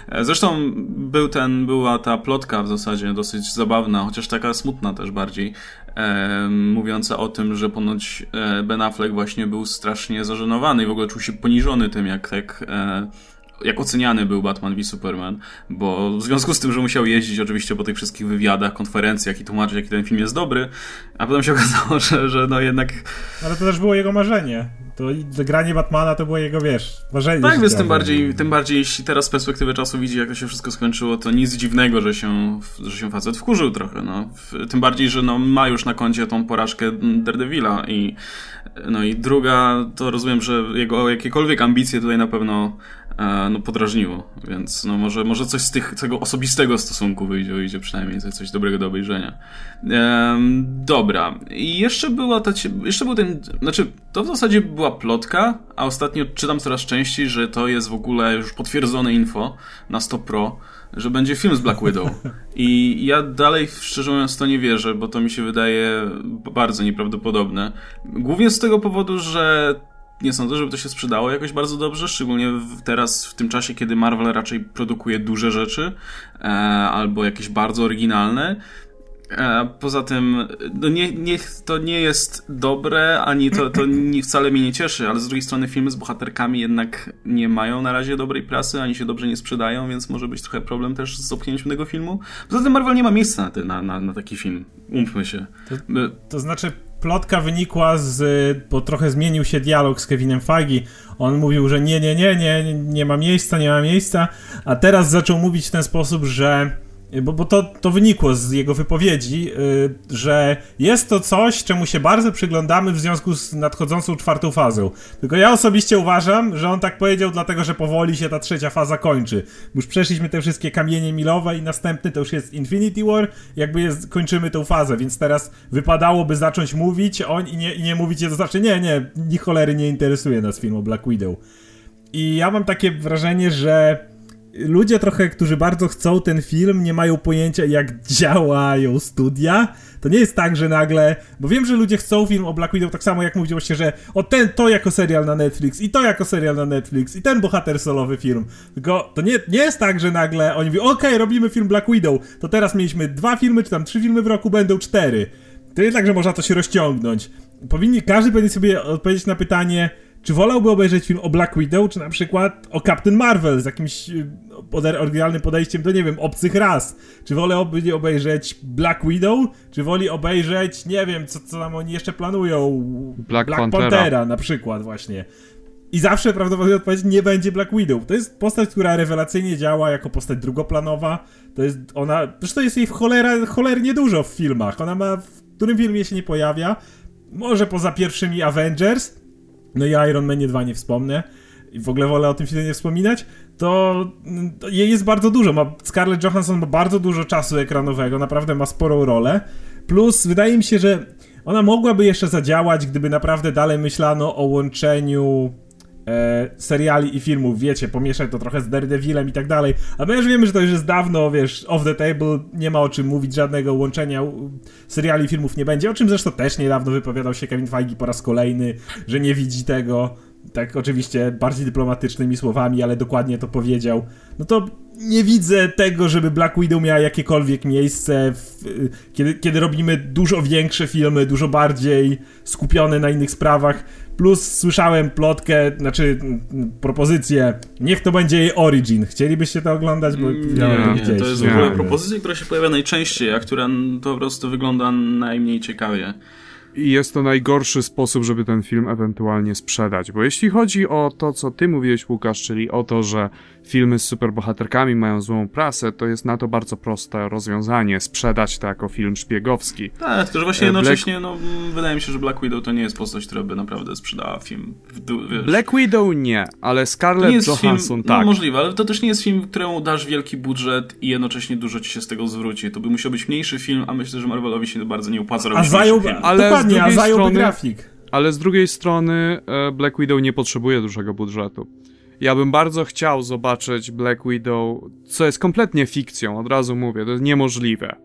E, zresztą był ten, była ta plotka w zasadzie dosyć zabawna, chociaż taka smutna też bardziej, e, mówiąca o tym, że ponoć e, Ben Affleck właśnie był strasznie zażenowany i w ogóle czuł się poniżony tym, jak tak e, jak oceniany był Batman v Superman, bo w związku z tym, że musiał jeździć oczywiście po tych wszystkich wywiadach, konferencjach i tłumaczyć, jaki ten film jest dobry, a potem się *laughs* okazało, że, że no jednak... Ale to też było jego marzenie. To granie Batmana to było jego, wiesz, marzenie. Tak, więc tym bardziej, tym bardziej, jeśli teraz z perspektywy czasu widzi, jak to się wszystko skończyło, to nic dziwnego, że się, że się facet wkurzył trochę, no. Tym bardziej, że no, ma już na koncie tą porażkę Daredevila i no i druga, to rozumiem, że jego jakiekolwiek ambicje tutaj na pewno no, podrażniło, więc no, może, może coś z tych, tego osobistego stosunku wyjdzie, wyjdzie przynajmniej coś, dobrego do obejrzenia. Ehm, dobra, i jeszcze była ta, jeszcze był ten, znaczy to w zasadzie była plotka, a ostatnio czytam coraz częściej, że to jest w ogóle już potwierdzone info na 100 Pro, że będzie film z Black Widow. I ja dalej, szczerze mówiąc, to nie wierzę, bo to mi się wydaje bardzo nieprawdopodobne. Głównie z tego powodu, że nie sądzę, żeby to się sprzedało jakoś bardzo dobrze, szczególnie teraz, w tym czasie, kiedy Marvel raczej produkuje duże rzeczy e, albo jakieś bardzo oryginalne. A poza tym, no nie, nie, to nie jest dobre, ani to, to nie, wcale mnie nie cieszy, ale z drugiej strony filmy z bohaterkami jednak nie mają na razie dobrej prasy, ani się dobrze nie sprzedają, więc może być trochę problem też z opchnięciem tego filmu. Poza tym Marvel nie ma miejsca na, na, na, na taki film. Umówmy się. To, to znaczy, plotka wynikła z, bo trochę zmienił się dialog z Kevinem Feige. On mówił, że nie, nie, nie, nie, nie ma miejsca, nie ma miejsca, a teraz zaczął mówić w ten sposób, że bo, bo to, to wynikło z jego wypowiedzi, yy, że jest to coś, czemu się bardzo przyglądamy w związku z nadchodzącą czwartą fazą. Tylko ja osobiście uważam, że on tak powiedział dlatego, że powoli się ta trzecia faza kończy. Już przeszliśmy te wszystkie kamienie milowe i następny to już jest Infinity War, jakby jest, kończymy tą fazę, więc teraz wypadałoby zacząć mówić on i nie, i nie mówić, to znaczy nie, nie, ni cholery nie interesuje nas film o Black Widow. I ja mam takie wrażenie, że ludzie trochę, którzy bardzo chcą ten film, nie mają pojęcia jak działają studia. To nie jest tak, że nagle, bo wiem, że ludzie chcą film o Black Widow tak samo jak mówiliście, że o ten, to jako serial na Netflix i to jako serial na Netflix i ten bohater solowy film. Tylko to nie, nie jest tak, że nagle oni mówią, okej, okay, robimy film Black Widow, to teraz mieliśmy dwa filmy, czy tam trzy filmy w roku, będą cztery. To nie tak, że można to się rozciągnąć. Powinni, każdy powinien sobie odpowiedzieć na pytanie, czy wolałby obejrzeć film o Black Widow, czy na przykład o Captain Marvel z jakimś y, oryginalnym podejściem do, nie wiem, obcych ras? Czy wolałby obejrzeć Black Widow, czy woli obejrzeć, nie wiem, co, co tam oni jeszcze planują? Black, Black Panthera. Panthera na przykład właśnie. I zawsze prawdopodobnie odpowiedź nie będzie Black Widow. To jest postać, która rewelacyjnie działa jako postać drugoplanowa. To jest ona. Zresztą jest jej w cholera, cholernie dużo w filmach. Ona ma. W którym filmie się nie pojawia. Może poza pierwszymi Avengers, no i Iron Manie 2 nie wspomnę, i w ogóle wolę o tym filmie nie wspominać, to, to jej jest bardzo dużo. Ma, Scarlett Johansson ma bardzo dużo czasu ekranowego, naprawdę ma sporą rolę. Plus wydaje mi się, że ona mogłaby jeszcze zadziałać, gdyby naprawdę dalej myślano o łączeniu e, seriali i filmów, wiecie, pomieszać to trochę z Daredevilem i tak dalej. A my już wiemy, że to już jest dawno, wiesz, off the table, nie ma o czym mówić, żadnego łączenia seriali i filmów nie będzie, o czym zresztą też niedawno wypowiadał się Kevin Feige po raz kolejny, że nie widzi tego. Tak, oczywiście bardziej dyplomatycznymi słowami, ale dokładnie to powiedział. No to nie widzę tego, żeby Black Widow miała jakiekolwiek miejsce, w, kiedy, kiedy robimy dużo większe filmy, dużo bardziej skupione na innych sprawach. Plus słyszałem plotkę, znaczy propozycję, niech to będzie jej origin. Chcielibyście to oglądać? Bo nie, nie, nie to jest w ogóle propozycja, która się pojawia najczęściej, a która to po prostu wygląda najmniej ciekawie. I jest to najgorszy sposób, żeby ten film ewentualnie sprzedać. Bo jeśli chodzi o to, co ty mówiłeś, Łukasz, czyli o to, że filmy z superbohaterkami mają złą prasę, to jest na to bardzo proste rozwiązanie. Sprzedać to jako film szpiegowski. Tak, tylko że właśnie e, jednocześnie, Black... no, wydaje mi się, że Black Widow to nie jest postać, która by naprawdę sprzedała film. Wiesz. Black Widow nie, ale Scarlett Johansson film, no, tak. No możliwe, ale to też nie jest film, któremu dasz wielki budżet i jednocześnie dużo ci się z tego zwróci. To by musiał być mniejszy film, a myślę, że Marvelowi się bardzo nie opłaca robić a zajął, film. Ale Dokładnie, a zająłby strony, grafik. Ale z drugiej strony e, Black Widow nie potrzebuje dużego budżetu. Ja bym bardzo chciał zobaczyć Black Widow, co jest kompletnie fikcją, od razu mówię, to jest niemożliwe.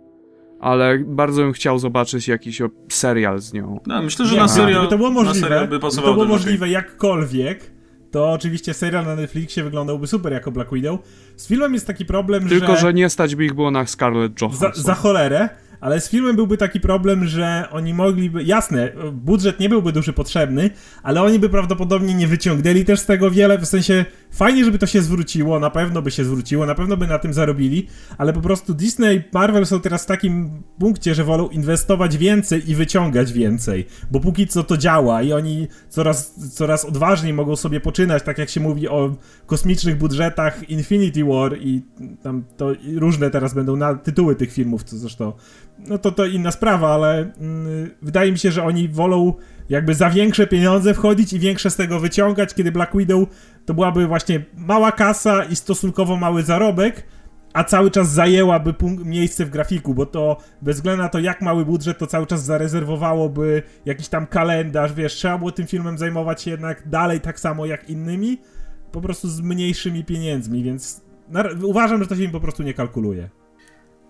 Ale bardzo bym chciał zobaczyć jakiś serial z nią. No, myślę, że nie, na serial, by to było możliwe, by to było możliwe jakkolwiek, to oczywiście serial na Netflixie wyglądałby super jako Black Widow. Z filmem jest taki problem, Tylko, że... Tylko, że nie stać by ich było na Scarlett Johansson. Za, za cholerę, ale z filmem byłby taki problem, że oni mogliby, jasne, budżet nie byłby duży potrzebny, ale oni by prawdopodobnie nie wyciągnęli też z tego wiele, w sensie fajnie, żeby to się zwróciło, na pewno by się zwróciło, na pewno by na tym zarobili, ale po prostu Disney Marvel są teraz w takim punkcie, że wolą inwestować więcej i wyciągać więcej, bo póki co to działa i oni coraz, coraz odważniej mogą sobie poczynać, tak jak się mówi o kosmicznych budżetach Infinity War i tam to i różne teraz będą na tytuły tych filmów, co zresztą no to to inna sprawa, ale mm, wydaje mi się, że oni wolą jakby za większe pieniądze wchodzić i większe z tego wyciągać, kiedy Black Widow to byłaby właśnie mała kasa i stosunkowo mały zarobek, a cały czas zajęłaby miejsce w grafiku, bo to bez względu na to, jak mały budżet, to cały czas zarezerwowałoby jakiś tam kalendarz, wiesz, trzeba było tym filmem zajmować się jednak dalej tak samo jak innymi, po prostu z mniejszymi pieniędzmi, więc uważam, że to się im po prostu nie kalkuluje.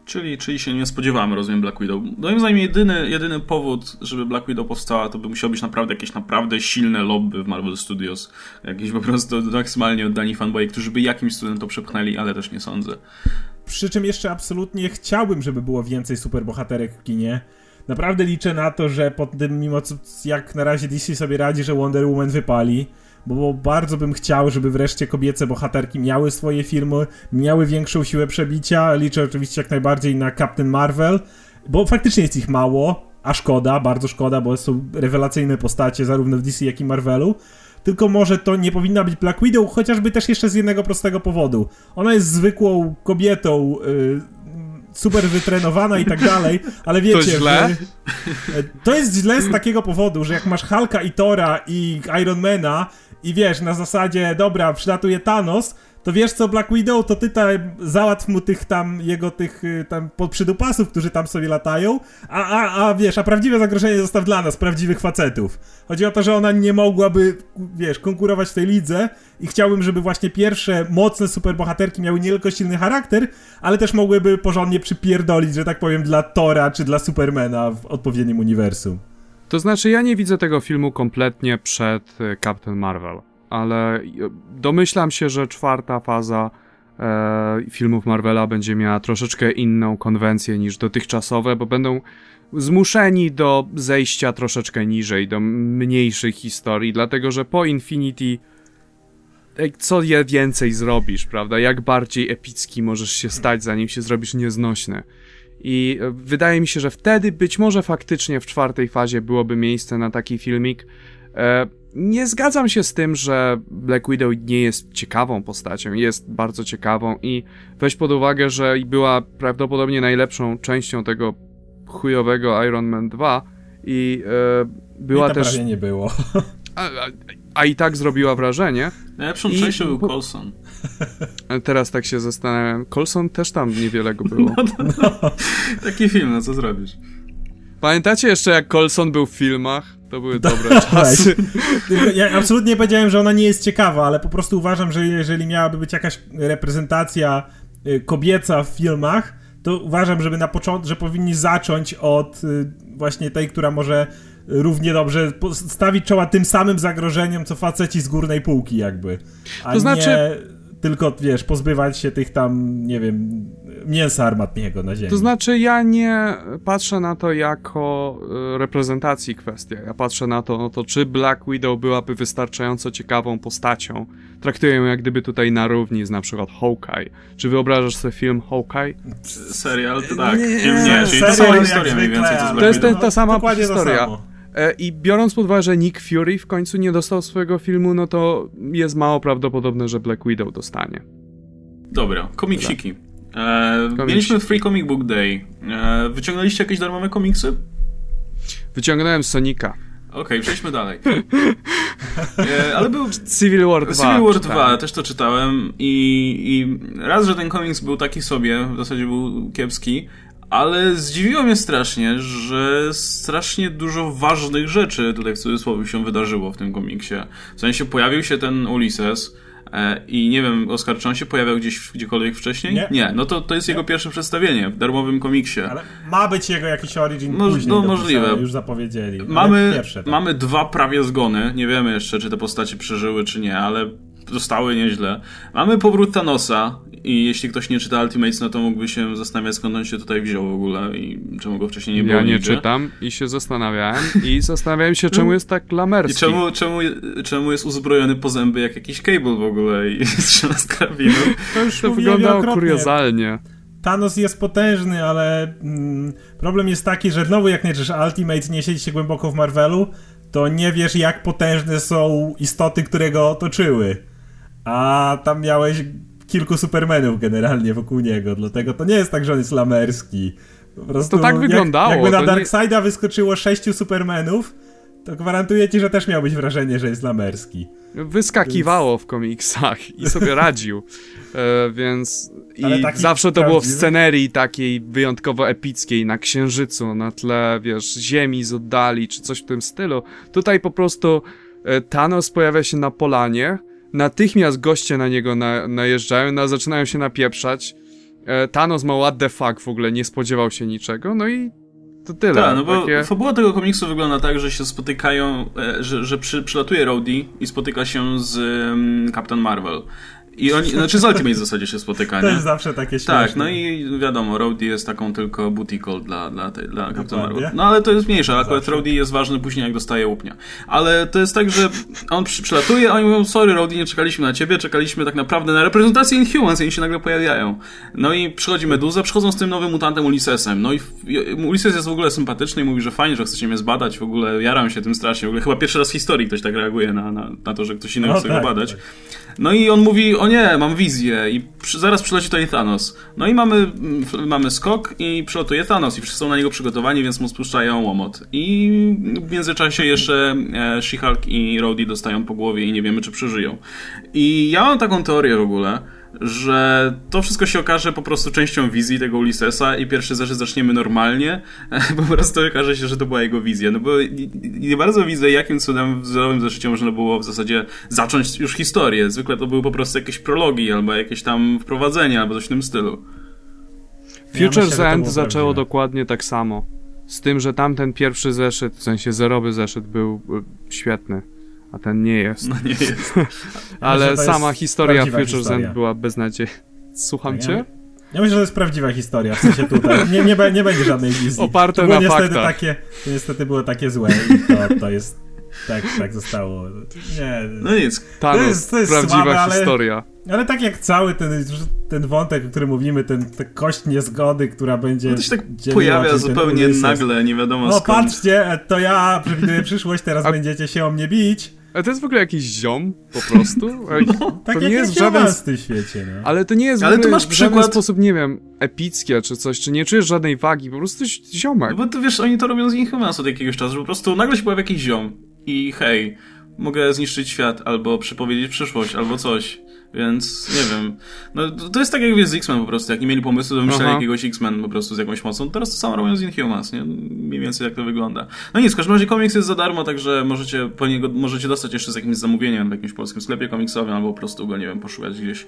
Czyli, czyli się nie spodziewamy, rozumiem, Black Widow. Moim zdaniem jedyny, jedyny powód, żeby Black Widow powstała, to by musiało być naprawdę jakieś naprawdę silne lobby w Marvel Studios. Jakieś po prostu maksymalnie oddani fanboy, którzy by jakimś cudem to przepchnęli, ale też nie sądzę. przy czym jeszcze absolutnie chciałbym, żeby było więcej superbohaterek w kinie. Naprawdę liczę na to, że pod tym, mimo co, jak na razie DC sobie radzi, że Wonder Woman wypali, bo bardzo bym chciał, żeby wreszcie kobiece bohaterki miały swoje filmy, miały większą siłę przebicia. Liczę oczywiście jak najbardziej na Captain Marvel, bo faktycznie jest ich mało, a szkoda, bardzo szkoda, bo są rewelacyjne postacie zarówno w DC, jak i Marvelu. Tylko może to nie powinna być Black Widow, chociażby też jeszcze z jednego prostego powodu. Ona jest zwykłą kobietą, yy, super wytrenowana i tak dalej, ale wiecie... To źle? Że, to jest źle z takiego powodu, że jak masz Hulka i Tora i Ironmana i wiesz, na zasadzie, dobra, przylatuje Thanos, to wiesz co, Black Widow, to ty tam załatw mu tych tam, jego tych y, tam podprzydupasów, którzy tam sobie latają, a, a, a wiesz, a prawdziwe zagrożenie zostaw dla nas, prawdziwych facetów. Chodzi o to, że ona nie mogłaby, wiesz, konkurować w tej lidze i chciałbym, żeby właśnie pierwsze mocne superbohaterki miały nie tylko silny charakter, ale też mogłyby porządnie przypierdolić, że tak powiem, dla Tora czy dla Supermana w odpowiednim uniwersum. To znaczy, ja nie widzę tego filmu kompletnie przed y, Captain Marvel ale domyślam się, że czwarta faza e, filmów Marvela będzie miała troszeczkę inną konwencję niż dotychczasowe, bo będą zmuszeni do zejścia troszeczkę niżej, do mniejszych historii, dlatego że po Infinity co je więcej zrobisz, prawda? Jak bardziej epicki możesz się stać, zanim się zrobisz nieznośny. I e, wydaje mi się, że wtedy być może faktycznie w czwartej fazie byłoby miejsce na taki filmik. E, nie zgadzam się z tym, że Black Widow nie jest ciekawą postacią. Jest bardzo ciekawą i weź pod uwagę, że była prawdopodobnie najlepszą częścią tego chujowego Iron Man 2 i e, była I też. Prawie nie było. A, a, a, i tak zrobiła wrażenie. Najlepszą I... częścią był Colson. Teraz tak się zastanawiam. Colson też tam niewiele go było. *laughs* No, to, no. Taki film, no co zrobisz? Pamiętacie jeszcze jak Colson był w filmach? To były dobre *laughs* czasy. Ja absolutnie nie powiedziałem, że ona nie jest ciekawa, ale po prostu uważam, że jeżeli miałaby być jakaś reprezentacja y, kobieca w filmach, to uważam, żeby na początku, że powinni zacząć od y, właśnie tej, która może równie dobrze stawić czoła tym samym zagrożeniom, co faceci z górnej półki jakby. A to znaczy... nie tylko, wiesz, pozbywać się tych tam, nie wiem, mięsa armatniego na ziemi. To znaczy, ja nie patrzę na to jako e, reprezentacji kwestia. Ja patrzę na to, no to czy Black Widow byłaby wystarczająco ciekawą postacią. Traktuję ją jak gdyby tutaj na równi z na przykład Hawkeye. Czy wyobrażasz sobie film Hawkeye? Serial, to tak. Nie, nie, czyli to sama historia mniej więcej, co z Black To jest ta, ta sama historia. E, I biorąc pod uwagę, że Nick Fury w końcu nie dostał swojego filmu, no to jest mało prawdopodobne, że Black Widow dostanie. Dobra, komiksiki. E, mieliśmy Free Comic Book Day. E, wyciągnęliście jakieś darmowe komiksy? Wyciągnąłem Sonika. Okej, okay, przejdźmy dalej. E, ale był... Civil War 2. Civil War 2, też to czytałem i, i raz, że ten komiks był taki sobie, w zasadzie był kiepski, ale zdziwiło mnie strasznie, że strasznie dużo ważnych rzeczy tutaj w cudzysłowie się wydarzyło w tym komiksie. W sensie pojawił się ten Ulysses e, i nie wiem, Oskar, czy on się pojawiał gdzieś gdziekolwiek wcześniej? Nie. nie no to, to jest nie. jego pierwsze przedstawienie w darmowym komiksie. Ale ma być jego jakiś origin no, później, no możliwe. Już zapowiedzieli. Mamy, pierwsze, tak. mamy dwa prawie zgony. Nie wiemy jeszcze, czy te postacie przeżyły, czy nie, ale zostały nieźle. Mamy powrót Thanosa i jeśli ktoś nie czyta Ultimates, no to mógłby się zastanawiać, skąd on się tutaj wziął w ogóle i czemu go wcześniej nie było Ja nie nigdzie. czytam i się zastanawiałem i zastanawiałem się, czemu jest tak lamerski. I czemu, czemu, czemu jest uzbrojony po zęby jak jakiś cable w ogóle i strzela z karabinu. To już to wyglądało kuriozalnie. Thanos jest potężny, ale mm, problem jest taki, że znowu jak nie czysz Ultimate, nie siedzi się głęboko w Marvelu, to nie wiesz jak potężne są istoty, które go otoczyły. A tam miałeś kilku supermenów generalnie wokół niego, dlatego to nie jest tak, że on jest lamerski. Po prostu, to tak wyglądało. jakby na Darkseida nie... wyskoczyło sześciu supermenów, to gwarantuję ci, że też miałbyś wrażenie, że jest lamerski. Wyskakiwało więc... w komiksach i sobie radził. E, więc i zawsze to było w scenerii takiej wyjątkowo epickiej, na księżycu, na tle, wiesz, ziemi z oddali, czy coś w tym stylu. Tutaj po prostu e, Thanos pojawia się na polanie, natychmiast goście na niego na, najeżdżają, no, zaczynają się napieprzać. E, Thanos ma what the fuck w ogóle, nie spodziewał się niczego, no i to tyle. Tak, no bo takie... fabuła tego komiksu wygląda tak, że się spotykają, e, że, że przy, przylatuje Rhodey i spotyka się z um, Captain Marvel. I oni, znaczy z Ultimate w zasadzie się spotyka, To nie? jest zawsze takie śmieszne. Tak, no i wiadomo, Rowdy jest taką tylko booty call dla, dla, tej, dla Captain. Marvel. No ale to jest mniejsze, akurat. Rowdy jest ważny później jak dostaje łupnia. Ale to jest tak, że on przy, przylatuje, a oni mówią, sorry Rowdy, nie czekaliśmy na ciebie, czekaliśmy tak naprawdę na reprezentację Inhumans i oni się nagle pojawiają. No i przychodzi Meduza, przychodzą z tym nowym mutantem Ulyssesem. No i i- Ulysses jest w ogóle sympatyczny i mówi, że fajnie, że chcecie mnie zbadać, w ogóle jaram się tym strasznie. W ogóle chyba pierwszy raz w historii ktoś tak reaguje na, na, na to, że ktoś innego No chce tak, go badać. tak. No i on mówi, o nie, mam wizję i przy, zaraz przyleci tutaj Thanos. No i mamy, mm, mamy skok i przylatuje Thanos i wszyscy są na niego przygotowani, więc mu spuszczają łomot. I w międzyczasie jeszcze e, She-Hulk i Rhodey dostają po głowie i nie wiemy, czy przeżyją. I ja mam taką teorię w ogóle, że to wszystko się okaże po prostu częścią wizji tego Ulyssesa i pierwszy zeszyt zaczniemy normalnie, bo *laughs* po prostu okaże się, że to była jego wizja. No bo nie, nie bardzo widzę, jakim cudem w zerowym zeszycie można było w zasadzie zacząć już historię. Zwykle to były po prostu jakieś prologi albo jakieś tam wprowadzenia albo coś w tym stylu. Ja Future's to End zaczęło prawdziwe. dokładnie tak samo. Z tym, że tamten pierwszy zeszyt, w sensie zerowy zeszyt był y, świetny, a ten nie jest. No nie jest. *laughs* Ale sama jest historia Future's historia. End była beznadziejna. Słucham Ja- cię? Ja myślę, że to jest prawdziwa historia, w sensie tutaj. Nie, nie, nie będzie żadnej wizji. Oparte to na niestety faktach. Takie, to niestety było takie złe i to, to jest... Tak, tak zostało. Nie... No nic. Thanos, jest- to jest prawdziwa słabe, ale- historia. Ale tak jak cały ten, ten wątek, o którym mówimy, ten, ta kość niezgody, która będzie... No to się tak pojawia ten zupełnie nagle, nie wiadomo No skąd. patrzcie, to ja przewiduję przyszłość, teraz A- będziecie się o mnie bić. Ale to jest w ogóle jakiś ziom, po prostu. *laughs* Ej, Tak to nie jest w żaden... w tym świecie, no. Ale to nie jest w Ale tu ogóle masz w żaden przykład- sposób, nie wiem, epickie czy coś, czy nie czujesz żadnej wagi, po prostu zi- ziomek. No bo to wiesz, oni to robią z Inhumans od jakiegoś czasu, że po prostu nagle się pojawia jakiś ziom i hej, mogę zniszczyć świat, albo przepowiedzieć przyszłość, albo coś. Więc nie wiem. No to- to jest tak jak wiesz z X-Men po prostu. Jak nie mieli pomysłu do wymyślenia Aha. jakiegoś X-Men po prostu z jakąś mocą, teraz to samo robią z Inhumans, nie? Mniej więcej jak to wygląda. No nic, w każdym razie komiks jest za darmo, także możecie po niego możecie dostać jeszcze z jakimś zamówieniem w jakimś polskim sklepie komiksowym, albo po prostu go, nie wiem, poszukać gdzieś.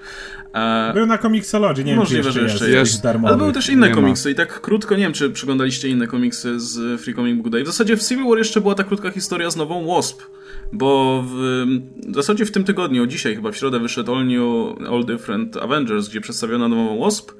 E, Był na Comixology, nie wiem, Możliwe, czy że jeszcze jeszcze jest. jest. darmowy. ale były też inne Nie ma. komiksy i tak krótko, nie wiem czy przyglądaliście inne komiksy z Free Comic Book Day. W zasadzie w Civil War jeszcze była ta krótka historia z nową Wasp, bo w, w zasadzie w tym tygodniu, dzisiaj chyba w środę wyszedł All New, All Different Avengers, gdzie przedstawiono nową Wasp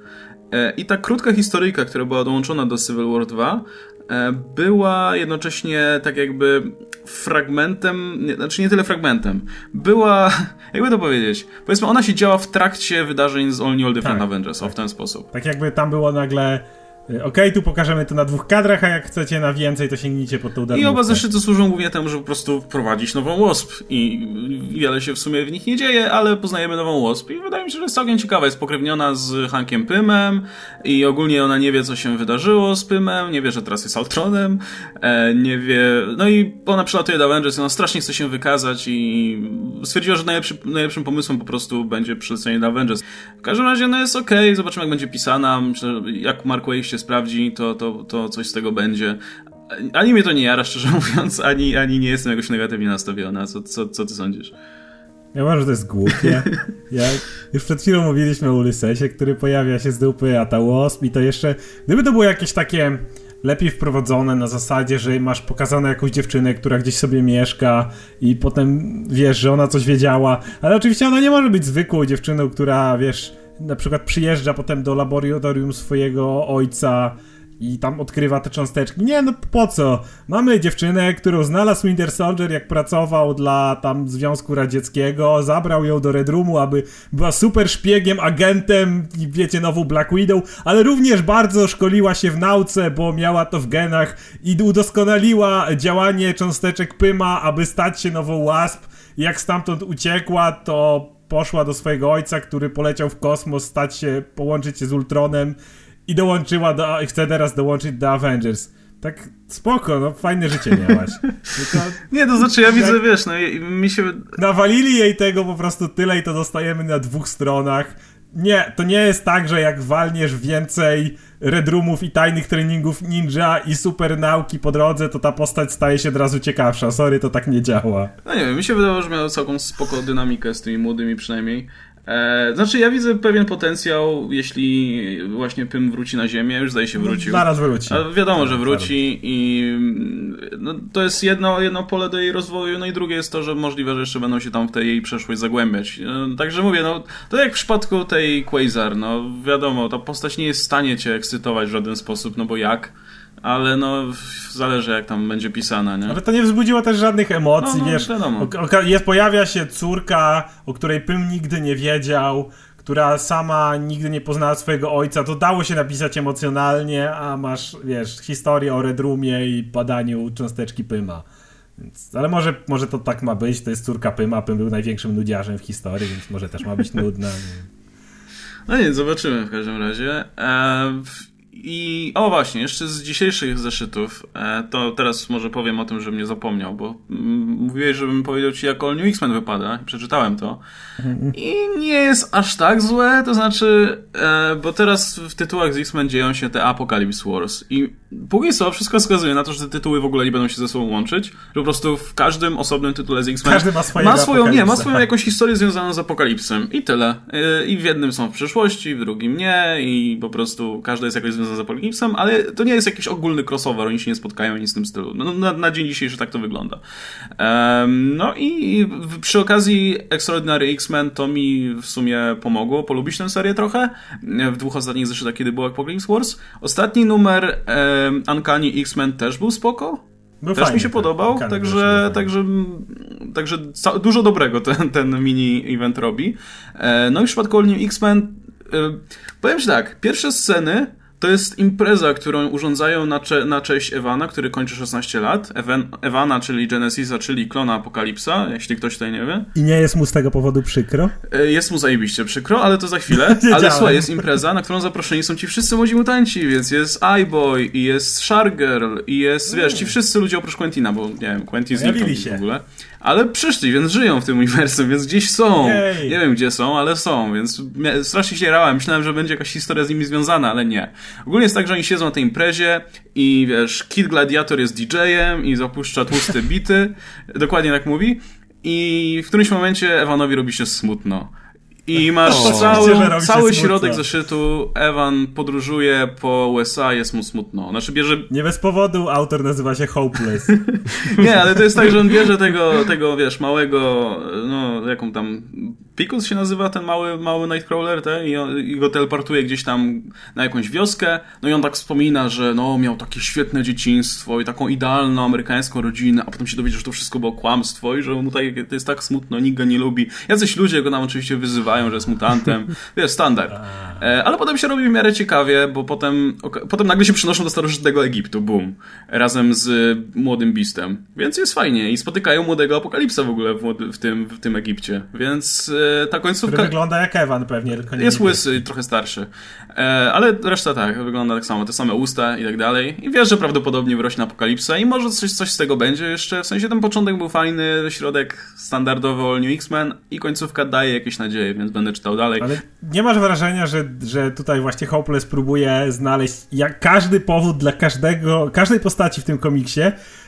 e, i ta krótka historyjka, która była dołączona do Civil War 2 e, była jednocześnie tak jakby fragmentem, nie, znaczy nie tyle fragmentem, była, *laughs* jakby to powiedzieć, powiedzmy ona się działa w trakcie wydarzeń z All New All Different Tak, Avengers, o w ten sposób. Tak jakby tam było nagle y, okej, tu pokażemy to na dwóch kadrach, a jak chcecie na więcej, to sięgnijcie po tą I darmówkę. oba zeszyty służą głównie temu, żeby po prostu wprowadzić nową Wasp. I wiele się w sumie w nich nie dzieje, ale poznajemy nową Wasp. I wydaje mi się, że jest całkiem ciekawa. Jest pokrewniona z Hankiem Pymem. I ogólnie ona nie wie, co się wydarzyło z Pymem, nie wie, że teraz jest Ultronem, e, nie wie... No i ona przylatuje do Avengers i ona strasznie chce się wykazać i stwierdziła, że najlepszy, najlepszym pomysłem po prostu będzie przylecenie do Avengers. W każdym razie ona jest okej, zobaczymy jak będzie pisana, myślę, jak Mark Waid się sprawdzi, to, to, to coś z tego będzie. Ani mnie to nie jara, szczerze mówiąc, ani, ani nie jestem jakoś negatywnie nastawiona. Co, co, co ty sądzisz? Ja uważam, że to jest głupie. Ja, już przed chwilą mówiliśmy o Ulyssesie, który pojawia się z dupy, a ta Wasp i to jeszcze... Gdyby to było jakieś takie lepiej wprowadzone na zasadzie, że masz pokazane jakąś dziewczynę, która gdzieś sobie mieszka i potem wiesz, że ona coś wiedziała, ale oczywiście ona nie może być zwykłą dziewczyną, która wiesz, na przykład przyjeżdża potem do laboratorium swojego ojca i tam odkrywa te cząsteczki. Nie, no po co? Mamy dziewczynę, którą znalazł Winter Soldier, jak pracował dla tam Związku Radzieckiego, zabrał ją do Red Roomu, aby była super szpiegiem, agentem wiecie, nową Black Widow, ale również bardzo szkoliła się w nauce, bo miała to w genach i udoskonaliła działanie cząsteczek Pyma, aby stać się nową Wasp. Jak stamtąd uciekła, to poszła do swojego ojca, który poleciał w kosmos, stać się, połączyć się z Ultronem i dołączyła do, chce teraz dołączyć do Avengers. Tak spoko, no fajne życie miałaś. *laughs* Nie, to znaczy ja widzę, wiesz, no i- mi się... nawalili jej tego po prostu tyle i to dostajemy na dwóch stronach. Nie, to nie jest tak, że jak walniesz więcej Red Roomów i tajnych treningów ninja i super nauki po drodze, to ta postać staje się od razu ciekawsza. Sorry, to tak nie działa. No nie wiem, mi się wydawało, że miał całką spoko dynamikę z tymi młodymi przynajmniej. E, znaczy, ja widzę pewien potencjał, jeśli właśnie Pym wróci na Ziemię, już zdaje się wrócił. No, zaraz wróci. A wiadomo, że wróci i no, to jest jedno, jedno pole do jej rozwoju, no i drugie jest to, że możliwe, że jeszcze będą się tam w tej jej przeszłość zagłębiać. E, także mówię, no to jak w przypadku tej Quasar, no wiadomo, ta postać nie jest w stanie cię ekscytować w żaden sposób, no bo jak? Ale no zależy jak tam będzie pisana, nie? Ale to nie wzbudziło też żadnych emocji, No, no, wiesz. wiadomo. Jest, pojawia się córka, o której Pym nigdy nie wiedział, która sama nigdy nie poznała swojego ojca, to dało się napisać emocjonalnie, a masz, wiesz, historię o Red Roomie i badaniu cząsteczki Pyma. Więc, ale może, może to tak ma być, to jest córka Pyma, Pym był największym nudziarzem w historii, więc może też ma być nudna. nie? No nie, zobaczymy w każdym razie. E, w- I o właśnie, jeszcze z dzisiejszych zeszytów, e, to teraz może powiem o tym, że mnie zapomniał, bo mm, mówiłeś, żebym powiedział ci, jak All New X-Men wypada. Przeczytałem to. I nie jest aż tak złe, to znaczy, e, bo teraz w tytułach z X-Men dzieją się te Apocalypse Wars. I póki co wszystko wskazuje na to, że te tytuły w ogóle nie będą się ze sobą łączyć, że po prostu w każdym osobnym tytule z X-Men Każdy ma ma swoją, nie, ma swoją jakąś historię związaną z apokalipsem i tyle. Yy, I w jednym są w przyszłości, w drugim nie i po prostu każda jest jakoś związana z apokalipsem, ale to nie jest jakiś ogólny crossover, oni się nie spotkają nic w tym stylu. No, na, na dzień dzisiejszy tak to wygląda. Em, no i przy okazji Extraordinary X-Men to mi w sumie pomogło polubić tę serię trochę. W dwóch ostatnich zeszytach, kiedy był Apocalypse Wars. Ostatni numer um, Uncanny X-Men też był spoko. Był Też mi się tak. podobał, także, także, także ca- dużo dobrego ten, ten mini event robi. E, No i w przypadku All New X-Men e, powiem ci tak, pierwsze sceny to jest impreza, którą urządzają na, cze- na cześć Ewana, który kończy 16 lat. Ewan, Ewana, czyli Genesisa, czyli klona Apokalipsa, jeśli ktoś tutaj nie wie. I nie jest mu z tego powodu przykro? E, Jest mu zajebiście przykro, ale to za chwilę. *laughs* Ale słuchaj, jest impreza, na którą zaproszeni są ci wszyscy młodzi mutanci, więc jest iBoy, i jest Shargirl, i jest, wiesz, ci wszyscy ludzie oprócz Quentina, bo nie wiem, Quentin zniknął Pojawili się. w ogóle. Ale przyszli, więc żyją w tym uniwersum, więc gdzieś są. Jej. Nie wiem gdzie są, ale są, więc strasznie się rałem. Myślałem, że będzie jakaś historia z nimi związana, ale nie. Ogólnie jest tak, że oni siedzą na tej imprezie i wiesz, Kid Gladiator jest DJ-em i zapuszcza tłuste bity. Dokładnie tak mówi. I w którymś momencie Ewanowi robi się smutno. I masz O. Cały, cały środek zeszytu. Ewan podróżuje po USA, jest mu smutno. Znaczy bierze Nie bez powodu autor nazywa się Hopeless. *laughs* nie, ale to jest tak, że on bierze tego, tego wiesz, małego, no, jaką tam, Picus się nazywa ten mały, mały Nightcrawler, te, i, on, i go teleportuje gdzieś tam na jakąś wioskę, no i on tak wspomina, że no, miał takie świetne dzieciństwo i taką idealną amerykańską rodzinę, a potem się dowiedział, że to wszystko było kłamstwo i że mu tutaj to jest tak smutno, nikt go nie lubi. Jacyś ludzie go tam oczywiście wyzywają, że jest mutantem, *laughs* wiesz, standard. E, ale potem się robi w miarę ciekawie, bo potem, potem nagle się przynoszą do starożytnego Egiptu, boom, razem z młodym Beastem. Więc jest fajnie i spotykają młodego Apokalipsa w ogóle w, w, tym, w tym Egipcie. Więc e, ta Który końcówka wygląda jak Ewan pewnie, tylko nie jest łysy, trochę starszy. E, ale reszta tak, wygląda tak samo, te same usta i tak dalej. I wiesz, że prawdopodobnie wyrośnie Apokalipsa i może coś, coś z tego będzie jeszcze. W sensie ten początek był fajny, środek standardowy All New X-Men i końcówka daje jakieś nadzieje, więc będę czytał dalej. Ale nie masz wrażenia, że, że tutaj właśnie Hopeless próbuje znaleźć jak każdy powód dla każdego, każdej postaci w tym komiksie,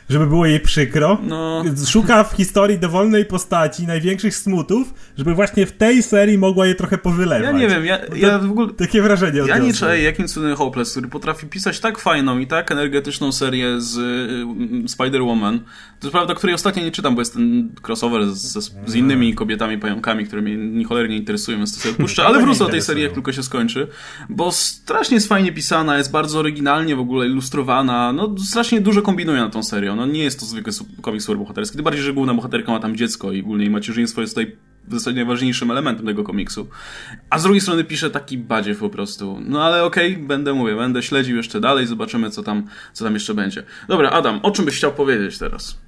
żeby było jej przykro. No. Szuka w historii dowolnej postaci największych smutów, żeby właśnie w tej serii mogła je trochę powylewać. Ja nie wiem, ja, ja w ogóle... Takie wrażenie Ja nie czaję, jakim cudem Hopeless, który potrafi pisać tak fajną i tak energetyczną serię z y, Spider-Woman. To jest prawda, której ostatnio nie czytam, bo jest ten crossover z, z, innymi kobietami pająkami, które mnie ni cholernie interesują, więc to sobie *laughs* odpuszczę. Ale To nie wrócę do tej serii, jak tylko się skończy, bo strasznie jest fajnie pisana, jest bardzo oryginalnie w ogóle ilustrowana. No, strasznie dużo kombinuje na tą serię. No, nie jest to zwykły komiks superbohaterski. Tym bardziej, że główna bohaterka ma tam dziecko i ogólnie jej macierzyństwo jest tutaj w zasadzie najważniejszym elementem tego komiksu. A z drugiej strony pisze taki badziew po prostu. No ale okej, będę mówię, będę śledził jeszcze dalej, zobaczymy co tam, co tam jeszcze będzie. Dobra, Adam, o czym byś chciał powiedzieć teraz?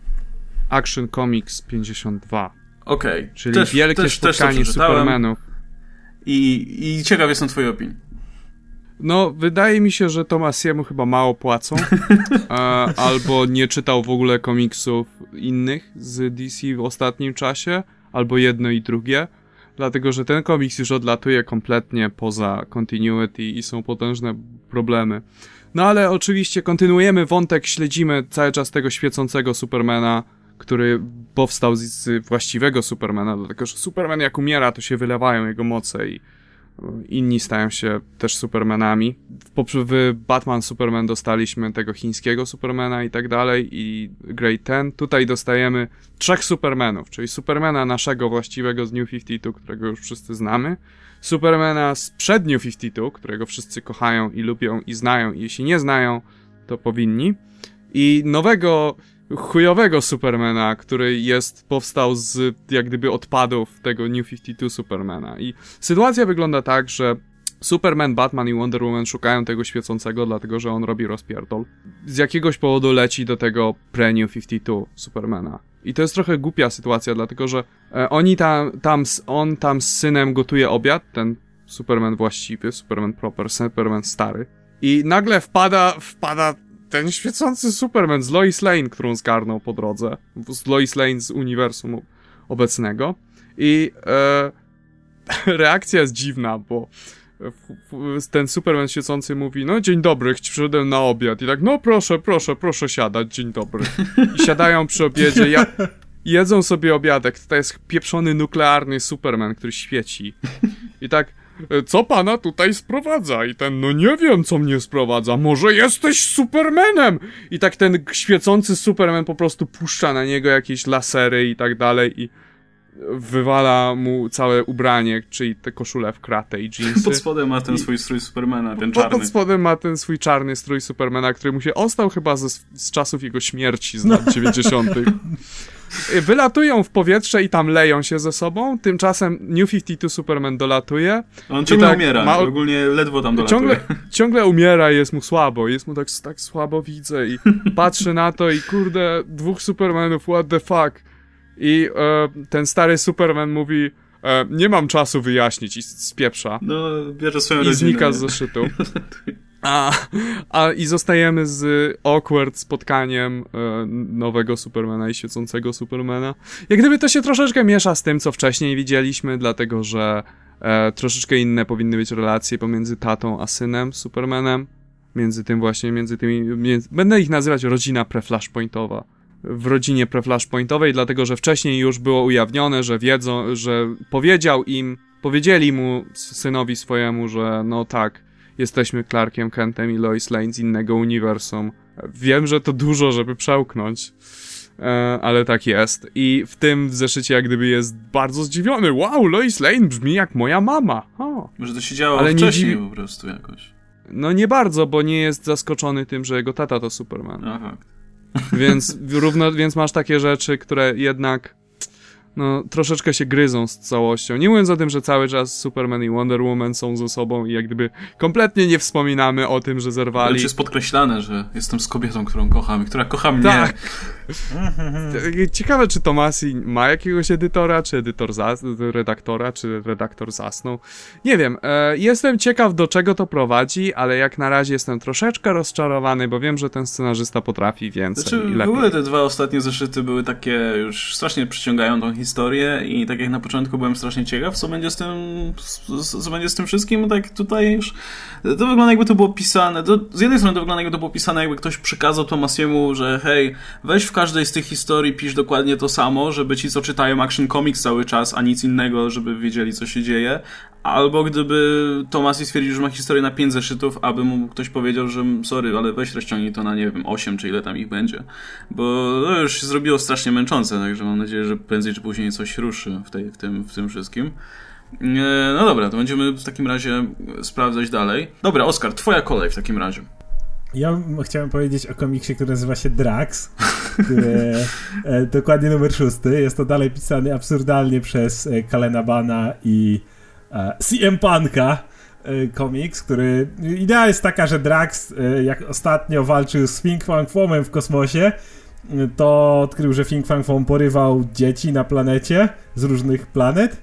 Action Comics 52, Okej. czyli też, wielkie też, też spotkanie przeczytałem Supermanów. I, I ciekaw jestem twojej opinii. No, wydaje mi się, że Tomasiemu chyba mało płacą, *laughs* e, albo nie czytał w ogóle komiksów innych z DC w ostatnim czasie, albo jedno i drugie, dlatego że ten komiks już odlatuje kompletnie poza continuity i są potężne problemy. No ale oczywiście kontynuujemy wątek, śledzimy cały czas tego świecącego Supermana, który powstał z, z właściwego Supermana, dlatego że Superman jak umiera, to się wylewają jego moce i inni stają się też Supermanami. W, Batman Superman dostaliśmy tego chińskiego Supermana i tak dalej i Great Ten. Tutaj dostajemy trzech Supermanów, czyli Supermana naszego właściwego z New 52, którego już wszyscy znamy, Supermana sprzed New 52, którego wszyscy kochają i lubią i znają i jeśli nie znają, to powinni i nowego chujowego Supermana, który jest, powstał z jak gdyby odpadów tego New 52 Supermana. I sytuacja wygląda tak, że Superman, Batman i Wonder Woman szukają tego świecącego, dlatego że on robi rozpierdol. Z jakiegoś powodu leci do tego pre-New 52 Supermana. I to jest trochę głupia sytuacja, dlatego że e, oni tam, tam, on tam z synem gotuje obiad, ten Superman właściwy, Superman proper, Superman stary. I nagle wpada, wpada ten świecący Superman z Lois Lane, którą zgarnął po drodze. Z Lois Lane z uniwersum obecnego. I e, *laughs* reakcja jest dziwna, bo ten Superman świecący mówi, no dzień dobry, przyszedłem na obiad. I tak, no proszę, proszę, proszę siadać, dzień dobry. I siadają przy obiedzie, ja, jedzą sobie obiadek. To jest pieprzony nuklearny Superman, który świeci. I tak, co pana tutaj sprowadza? I ten, no nie wiem, co mnie sprowadza, może jesteś Supermanem! I tak ten świecący Superman po prostu puszcza na niego jakieś lasery i tak dalej i wywala mu całe ubranie, czyli te koszule w kratę i *laughs* jeansy. Pod spodem ma ten swój strój Supermana, ten czarny. Pod spodem ma ten swój czarny strój Supermana, który mu się ostał chyba ze, z czasów jego śmierci z lat *laughs* 90. Wylatują w powietrze i tam leją się ze sobą. Tymczasem New 52 Superman dolatuje. On ciągle tak umiera, ma... ogólnie ledwo tam dolatuje. Ciągle, *laughs* ciągle umiera i jest mu słabo. Jest mu tak, tak słabo widzę i patrzy na to i kurde, dwóch Supermanów, what the fuck. I e, ten stary Superman mówi, e, nie mam czasu wyjaśnić i spieprza. No, bierze swoją I rodzinę. znika z zeszytu. *laughs* A, a i zostajemy z awkward spotkaniem e, nowego Supermana i świecącego Supermana. Jak gdyby to się troszeczkę miesza z tym, co wcześniej widzieliśmy, dlatego że e, troszeczkę inne powinny być relacje pomiędzy tatą a synem Supermanem. Między tym właśnie, między tymi... Między, będę ich nazywać rodzina preflashpointowa. W rodzinie preflashpointowej, dlatego że wcześniej już było ujawnione, że wiedzą, że powiedział im, powiedzieli mu, synowi swojemu, że no tak, jesteśmy Clarkiem Kentem i Lois Lane z innego uniwersum. Wiem, że to dużo, żeby przełknąć, e, ale tak jest. I w tym w zeszycie jak gdyby jest bardzo zdziwiony. Wow, Lois Lane brzmi jak moja mama. O. Może to się działo ale wcześniej nie po prostu jakoś. No nie bardzo, bo nie jest zaskoczony tym, że jego tata to Superman. Aha. Więc, *laughs* równo, więc masz takie rzeczy, które jednak no, troszeczkę się gryzą z całością. Nie mówiąc o tym, że cały czas Superman i Wonder Woman są ze sobą i jak gdyby kompletnie nie wspominamy o tym, że zerwali. Ale jest podkreślane, że jestem z kobietą, którą kocham i która kocha mnie. Tak. *laughs* Ciekawe, czy Tomasi ma jakiegoś edytora, czy edytor zas redaktora, czy redaktor zasnął. Nie wiem. E, jestem ciekaw, do czego to prowadzi, ale jak na razie jestem troszeczkę rozczarowany, bo wiem, że ten scenarzysta potrafi więcej znaczy, i lepiej. W ogóle te dwa ostatnie zeszyty były takie już strasznie przyciągają tą historię i tak jak na początku byłem strasznie ciekaw, co będzie z tym, co będzie z tym wszystkim, tak tutaj już to wygląda jakby to było pisane, to, z jednej strony to wygląda jakby to było pisane, jakby ktoś przekazał Tomasiemu, że hej, weź w każdej z tych historii pisz dokładnie to samo, żeby ci co czytają Action Comics cały czas, a nic innego, żeby wiedzieli co się dzieje, albo gdyby Tomasi stwierdził, że ma historię na 5 zeszytów, aby mu ktoś powiedział, że sorry, ale weź rozciągnij to na, nie wiem, 8 czy ile tam ich będzie, bo to już się zrobiło strasznie męczące, także mam nadzieję, że prędzej czy później coś ruszy w, tej, w, tym, w tym wszystkim. No dobra, to będziemy w takim razie sprawdzać dalej. Dobra, Oskar, twoja kolej w takim razie. Ja chciałem powiedzieć o komiksie, który nazywa się Drax, który e, dokładnie numer szósty. Jest to dalej pisany absurdalnie przez e, Kalena Bana i CM Punka e, komiks, który... Idea jest taka, że Drax, e, jak ostatnio walczył z Fing Fang Fomem w kosmosie, to odkrył, że Fing Fang Fom porywał dzieci na planecie z różnych planet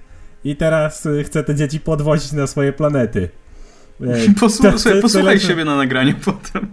i teraz chce te dzieci podwozić na swoje planety. *laughs* Posłuchaj, to, to, posłuchaj siebie na nagraniu *laughs* potem.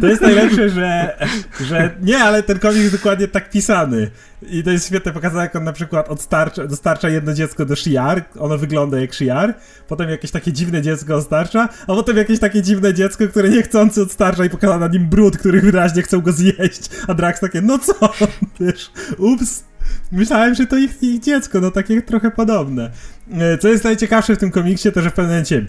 To jest najlepsze, że, że nie, ale ten komiks jest dokładnie tak pisany. I to jest świetne pokazane, jak on na przykład odstarcza, dostarcza jedno dziecko do Shiar, ono wygląda jak Shiar, potem jakieś takie dziwne dziecko odstarcza, a potem jakieś takie dziwne dziecko, które niechcący odstarcza i pokaza na nim brud, który wyraźnie chcą go zjeść, a Drax takie, no co, *laughs* wiesz, ups, myślałem, że to ich, ich dziecko, no takie trochę podobne. E, co jest najciekawsze w tym komiksie, to że w pewnym momencie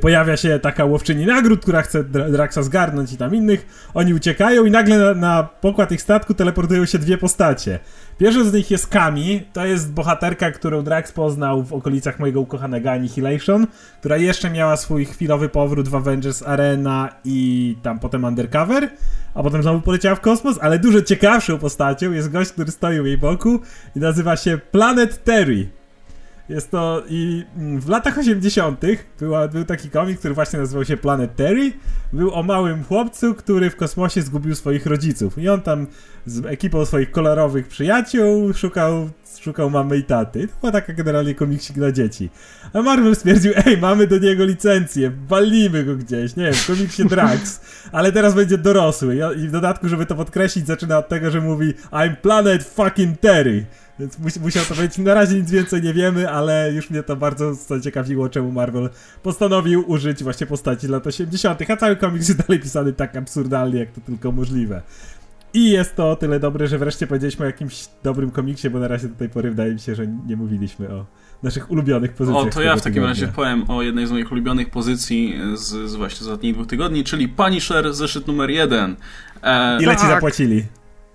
pojawia się taka łowczyni nagród, która chce Draxa zgarnąć i tam innych. Oni uciekają i nagle na, na, pokład ich statku teleportują się dwie postacie. Pierwsza z nich jest Kami, to jest bohaterka, którą Drax poznał w okolicach mojego ukochanego Annihilation, która jeszcze miała swój chwilowy powrót w Avengers Arena i tam potem Undercover, a potem znowu poleciała w kosmos, ale dużo ciekawszą postacią jest gość, który stoi u jej boku i nazywa się Planet Terry. Jest to i mm, w latach 80. Była, był taki komik, który właśnie nazywał się Planet Terry. Był o małym chłopcu, który w kosmosie zgubił swoich rodziców. I on tam z ekipą swoich kolorowych przyjaciół szukał, szukał mamy i taty. To była taka generalnie komiksik dla dzieci. A Marvel stwierdził, ej, mamy do niego licencję, walimy go gdzieś, nie wiem, w komiksie Drax, ale teraz będzie dorosły. I w dodatku, żeby to podkreślić, zaczyna od tego, że mówi I'm Planet fucking Terry. Więc mus, musiał to być. Na razie nic więcej nie wiemy, ale już mnie to bardzo zaciekawiło, czemu Marvel postanowił użyć właśnie postaci lat 80., a cały komiks jest dalej pisany tak absurdalnie, jak to tylko możliwe. I jest to o tyle dobre, że wreszcie powiedzieliśmy o jakimś dobrym komiksie, bo na razie do tej pory wydaje mi się, że nie mówiliśmy o naszych ulubionych pozycjach. O, to ja w takim tygodnia. razie powiem o jednej z moich ulubionych pozycji z, z właśnie z ostatnich dwóch tygodni, czyli Punisher, zeszyt numer jeden. E, Ile tak. ci zapłacili?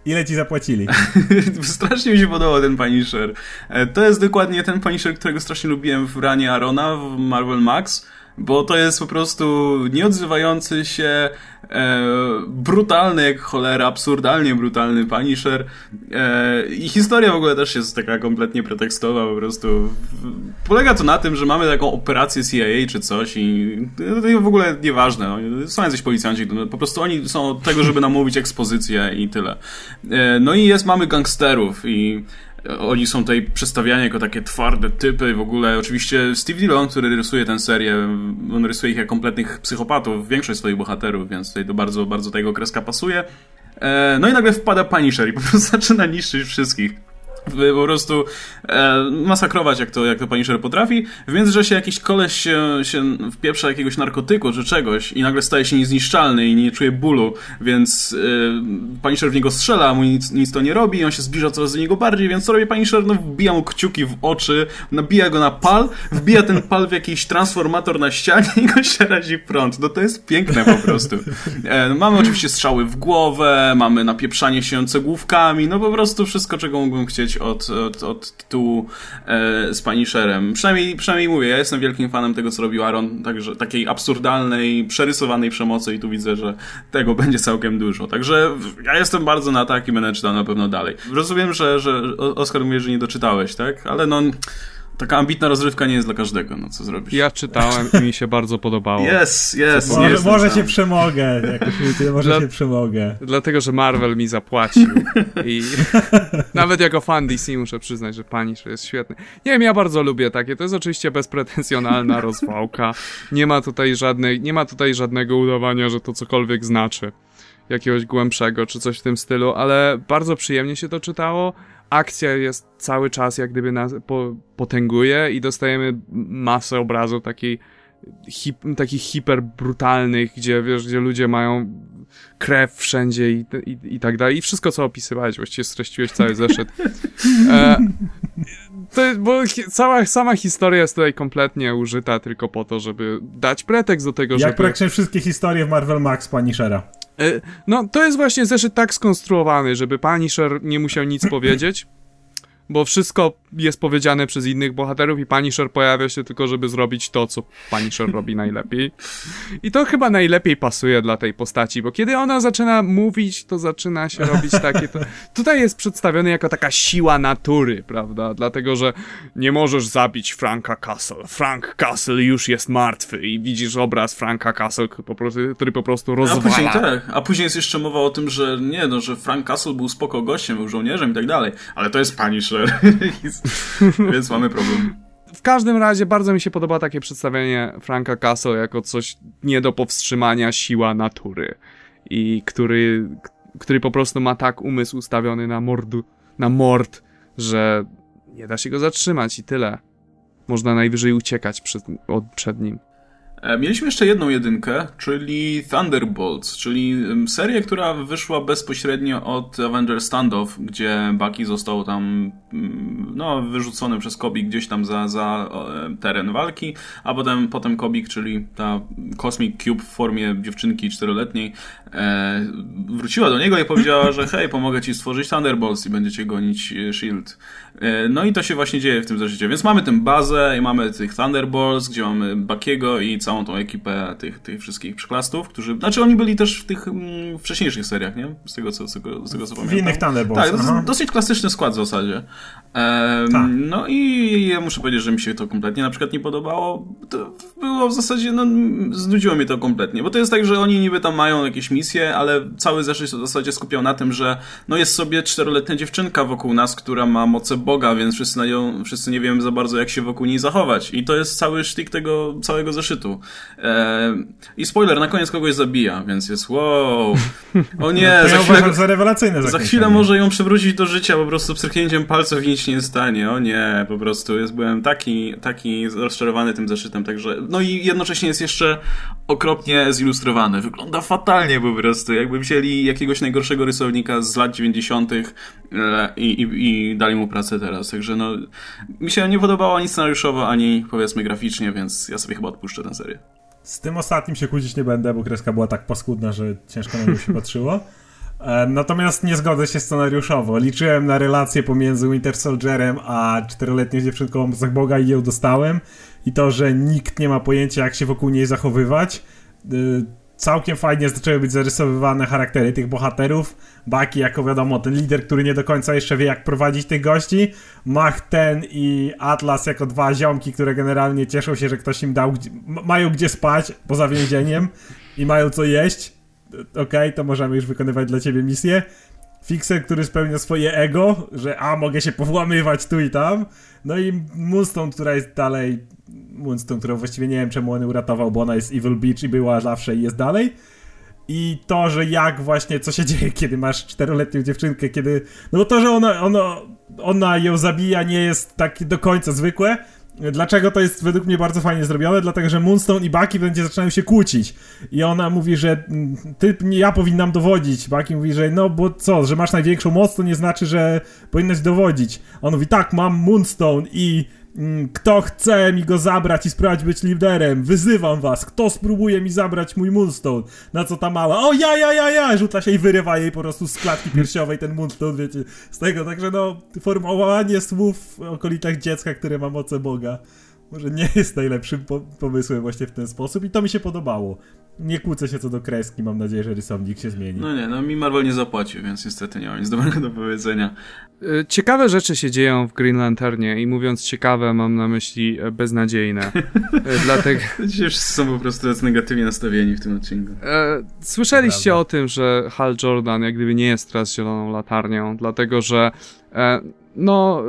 Ile ci zapłacili? *laughs* strasznie mi się podobał ten Punisher. E, to jest dokładnie ten Punisher, którego strasznie lubiłem w ranie Arona w Marvel Max bo to jest po prostu nieodzywający się, e, brutalny jak cholera, absurdalnie brutalny Punisher e, i historia w ogóle też jest taka kompletnie pretekstowa po prostu. Polega to na tym, że mamy taką operację CIA czy coś i to w ogóle nieważne, no, są jacyś policjanci, no, po prostu oni są tego, żeby nam mówić ekspozycję i tyle. E, no i jest, mamy gangsterów i oni są tutaj przedstawiani jako takie twarde typy w ogóle. Oczywiście Steve Dillon, który rysuje tę serię, on rysuje ich jak kompletnych psychopatów, większość swoich bohaterów, więc tutaj to bardzo, bardzo tego kreska pasuje. E, no i nagle wpada Punisher i po prostu *laughs* zaczyna niszczyć wszystkich po prostu e, masakrować, jak to, jak to Punisher potrafi. W międzyczasie jakiś koleś się, się wpieprza jakiegoś narkotyku czy czegoś i nagle staje się niezniszczalny i nie czuje bólu, więc e, Punisher w niego strzela, a mu nic, nic to nie robi i on się zbliża coraz do niego bardziej, więc co robi Punisher? No wbija mu kciuki w oczy, nabija go na pal, wbija ten pal w jakiś transformator na ścianie i go się razi prąd. No to jest piękne po prostu. E, no, mamy oczywiście strzały w głowę, mamy napieprzanie się cegłówkami, no po prostu wszystko, czego mógłbym chcieć od, od, od tytułu e, z Punisherem. Przynajmniej, przynajmniej mówię, ja jestem wielkim fanem tego, co robił Aaron, także takiej absurdalnej, przerysowanej przemocy i tu widzę, że tego *laughs* będzie całkiem dużo. Także ja jestem bardzo na tak i będę czytał na pewno dalej. Rozumiem, że, że Oskar mówi, że nie doczytałeś, tak? Ale no taka ambitna rozrywka nie jest dla każdego, no co zrobisz. Ja czytałem i mi się bardzo podobało. Jest, jest. Może, może się przemogę, jakoś może Dla, się przemogę. Dlatego, że Marvel mi zapłacił i *laughs* nawet jako fan DC muszę przyznać, że Punisher jest świetny. Nie wiem, ja bardzo lubię takie, to jest oczywiście bezpretensjonalna *laughs* rozwałka. Nie ma tutaj żadnej, nie ma tutaj żadnego udawania, że to cokolwiek znaczy jakiegoś głębszego, czy coś w tym stylu, ale bardzo przyjemnie się to czytało akcja jest cały czas jak gdyby nas po, potęguje i dostajemy masę obrazów takiej hip, takich hiperbrutalnych, gdzie wiesz, gdzie ludzie mają krew wszędzie i, i, i tak dalej. I wszystko, co opisywałeś, właściwie streściłeś cały zeszyt. *laughs* E, to, bo cała sama historia jest tutaj kompletnie użyta tylko po to, żeby dać pretekst do tego, Jak żeby... Jak praktycznie wszystkie historie w Marvel Max Punishera. E, no, to jest właśnie zeszyt tak skonstruowany, żeby Punisher nie musiał nic powiedzieć, bo wszystko jest powiedziane przez innych bohaterów i Punisher pojawia się tylko, żeby zrobić to, co Punisher robi *laughs* najlepiej. I to chyba najlepiej pasuje dla tej postaci, bo kiedy ona zaczyna mówić, to zaczyna się robić takie... To... *laughs* Tutaj jest przedstawiony jako taka siła natury, prawda? Dlatego, że nie możesz zabić Franka Castle. Frank Castle już jest martwy i widzisz obraz Franka Castle, który po prostu rozwala. A później, tak. A później jest jeszcze mowa o tym, że nie, no, że Frank Castle był spoko gościem, był żołnierzem i tak dalej, ale to jest Punisher. *laughs* Więc mamy problem. każdym razie bardzo mi się podoba takie przedstawienie Franka Castle jako coś nie do powstrzymania siła natury. I który, który po prostu ma tak umysł ustawiony na mordu, na mord, że nie da się go zatrzymać i tyle. Można najwyżej uciekać przed, od, przed nim. E, mieliśmy jeszcze jedną jedynkę, czyli Thunderbolts, czyli serię, która wyszła bezpośrednio od Avengers Standoff, gdzie Bucky został tam no, wyrzucony przez Kobik gdzieś tam za, za teren walki, a potem, potem Kobik, czyli ta Cosmic Cube w formie dziewczynki czteroletniej, e, wróciła do niego i powiedziała, że hej, pomogę ci stworzyć Thunderbolts i będziecie gonić e, S.H.I.E.L.D. E, no i to się właśnie dzieje w tym zeszycie. Więc mamy tę bazę i mamy tych Thunderbolts, gdzie mamy Bakiego i całą tą ekipę tych, tych wszystkich przyklastów, którzy... Znaczy oni byli też w tych mm, wcześniejszych seriach, nie? Z tego co, z tego, z tego, co pamiętam. W innych Thunderbolts. Tak, to dosyć klasyczny skład w zasadzie. Tak. No i ja muszę powiedzieć, że mi się to kompletnie na przykład nie podobało. To było w zasadzie, no znudziło mnie to kompletnie, bo to jest tak, że oni niby tam mają jakieś misje, ale cały zeszyt w zasadzie skupiał na tym, że no jest sobie czteroletnia dziewczynka wokół nas, która ma moce Boga, więc wszyscy, na nią, wszyscy nie wiemy za bardzo, jak się wokół niej zachować. I to jest cały sztik tego całego zeszytu. I spoiler, na koniec kogoś zabija, więc jest wow. O *laughs* nie, no za, chwilę, za za chwilę może ją przywrócić do życia po prostu pstryknięciem palców i nic się nie stanie. O nie, po prostu jest, byłem taki, taki rozczarowany tym zeszytem, także no i jednocześnie jest jeszcze okropnie zilustrowany. Wygląda fatalnie po prostu. Jakby wzięli jakiegoś najgorszego rysownika z lat 90. E, i, i, i dali mu pracę teraz. Także no, mi się nie podobało ani scenariuszowo, ani powiedzmy graficznie, więc ja sobie chyba odpuszczę tę serię. Z tym ostatnim się kłócić nie będę, bo kreska była tak paskudna, że ciężko na nią się *laughs* patrzyło. E, natomiast nie zgodzę się scenariuszowo. Liczyłem na relację pomiędzy Winter Soldierem a czteroletnią dziewczynką z Boga i ją dostałem. I to, że nikt nie ma pojęcia, jak się wokół niej zachowywać. E, całkiem fajnie zaczęły być zarysowywane charaktery tych bohaterów. Baki, jako wiadomo, ten lider, który nie do końca jeszcze wie, jak prowadzić tych gości. Mach ten i Atlas jako dwa ziomki, które generalnie cieszą się, że ktoś im dał, mają gdzie spać poza więzieniem i mają co jeść. Okay, to możemy już wykonywać dla ciebie misję. Fixer, który spełnia swoje ego, że a, mogę się powłamywać tu i tam. No i Moonstone, która jest dalej Moonstone, którą właściwie nie wiem czemu on uratował, bo ona jest Evil Beach i była zawsze i jest dalej. I to, że jak właśnie, co się *laughs* dzieje, kiedy masz czteroletnią dziewczynkę, kiedy... No bo to, że ona, ona, ona ją zabija nie jest tak do końca zwykłe, Dlaczego to jest według mnie bardzo fajnie zrobione? Dlatego, że Moonstone i Bucky będzie zaczynają się kłócić. I ona mówi, że mm, ty, ja powinnam dowodzić. Bucky mówi, że no bo co, że masz największą moc, to nie znaczy, że powinnaś dowodzić. On mówi, tak, mam Moonstone i kto chce mi go zabrać i spróbować być liderem? Wyzywam was. Kto spróbuje mi zabrać mój Moonstone? Na co ta mała? O ja, ja, ja, ja! Rzuca się i wyrywa jej po prostu z klatki piersiowej ten Moonstone, wiecie. Z tego, także no, formułowanie słów w okolicach dziecka, które ma moce Boga może nie jest najlepszym po pomysłem właśnie w ten sposób i to mi się podobało. Nie kłócę się co do kreski, mam nadzieję, że rysownik się zmieni. No nie, no mi Marvel nie zapłacił, więc niestety nie mam nic dobrego do powiedzenia. Y, ciekawe rzeczy się dzieją w Green Lanternie i mówiąc ciekawe mam na myśli e, beznadziejne. E, *laughs* dlatego... Dzisiaj wszyscy są po prostu negatywnie nastawieni w tym odcinku. E, słyszeliście o tym, że Hal Jordan jak gdyby nie jest teraz zieloną latarnią, dlatego że no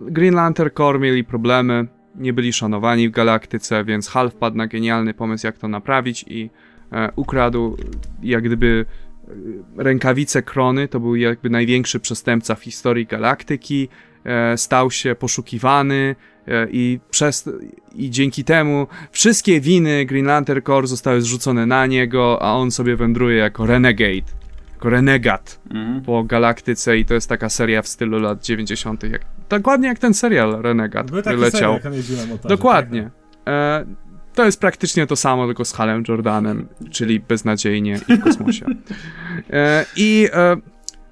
Green Lantern Corps mieli problemy nie byli szanowani w galaktyce, więc Hal wpadł na genialny pomysł, jak to naprawić i e, ukradł jak gdyby e, rękawice Krony, to był jakby największy przestępca w historii galaktyki, e, stał się poszukiwany e, i, przez, i dzięki temu wszystkie winy Green Lantern Corps zostały zrzucone na niego, a on sobie wędruje jako renegade jako renegat mhm. po galaktyce i to jest taka seria w stylu lat 90. Jak, dokładnie jak ten serial Renegat, Były który leciał. Serial, dokładnie. Tak, e, to jest praktycznie to samo, tylko z Halem Jordanem, czyli beznadziejnie i w kosmosie. E, I e,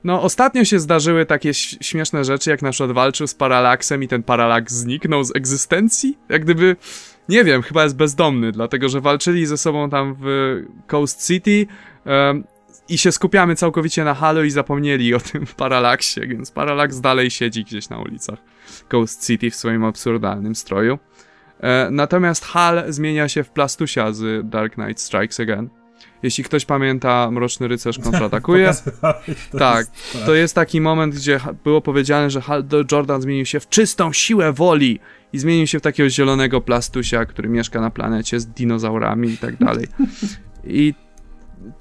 no, ostatnio się zdarzyły takie śmieszne rzeczy, jak na przykład walczył z Paralaksem i ten Paralaks zniknął z egzystencji. Jak gdyby, nie wiem, chyba jest bezdomny, dlatego że walczyli ze sobą tam w Coast City i się skupiamy całkowicie na Halo i zapomnieli o tym *laughs* Paralaksie, więc Paralax dalej siedzi gdzieś na ulicach Coast City w swoim absurdalnym stroju. E, natomiast Hal zmienia się w Plastusia z Dark Knight Strikes Again. Jeśli ktoś pamięta Mroczny Rycerz kontratakuje, *laughs* tak, to jest taki moment, gdzie było powiedziane, że Jordan zmienił się w czystą siłę woli i zmienił się w takiego zielonego plastusia, który mieszka na planecie z dinozaurami i tak dalej. I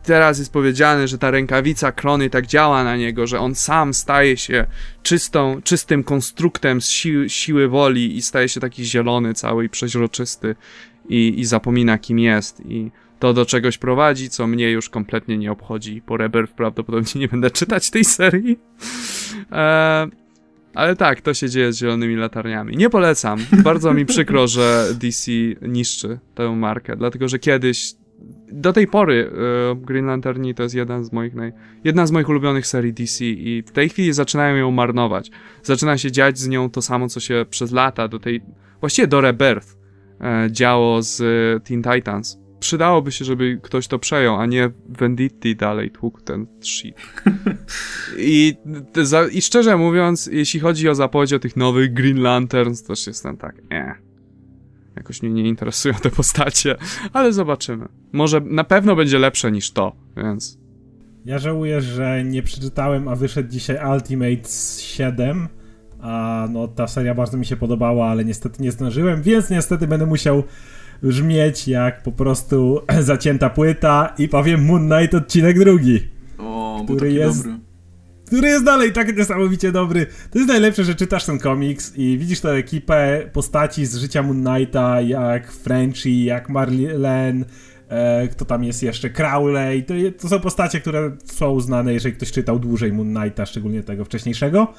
teraz jest powiedziane, że ta rękawica krony tak działa na niego, że on sam staje się czystą, czystym konstruktem z si siły woli i staje się taki zielony cały i przeźroczysty i, i zapomina kim jest i to do czegoś prowadzi, co mnie już kompletnie nie obchodzi. Po Rebirth prawdopodobnie nie będę czytać tej serii. Eee, ale tak, to się dzieje z zielonymi latarniami. Nie polecam. Bardzo mi przykro, że DC niszczy tę markę, dlatego że kiedyś do tej pory uh, Green Lanterni to jest jeden z moich naj... jedna z moich ulubionych serii DC i w tej chwili zaczynają ją marnować. Zaczyna się dziać z nią to samo, co się przez lata do tej, właściwie do Rebirth e, działo z e, Teen Titans. Przydałoby się, żeby ktoś to przejął, a nie Venditti dalej tłukł ten shit. *laughs* I, I szczerze mówiąc, jeśli chodzi o zapowiedź o tych nowych Green Lanterns, też jestem tak, eh Jakoś mnie nie interesują te postacie, ale zobaczymy. Może na pewno będzie lepsze niż to, więc. Ja żałuję, że nie przeczytałem, a wyszedł dzisiaj Ultimate 7. A no ta seria bardzo mi się podobała, ale niestety nie zdążyłem, więc niestety będę musiał brzmieć jak po prostu *clears throat* zacięta płyta i powiem Moon Knight odcinek drugi. O, który jest dobry który jest dalej tak niesamowicie dobry. To jest najlepsze, że czytasz ten komiks i widzisz tę ekipę postaci z życia Moon Knighta, jak Frenchie, jak Marlene, e, kto tam jest jeszcze, Crowley. To, to są postacie, które są znane, jeżeli ktoś czytał dłużej Moon Knighta, szczególnie tego wcześniejszego.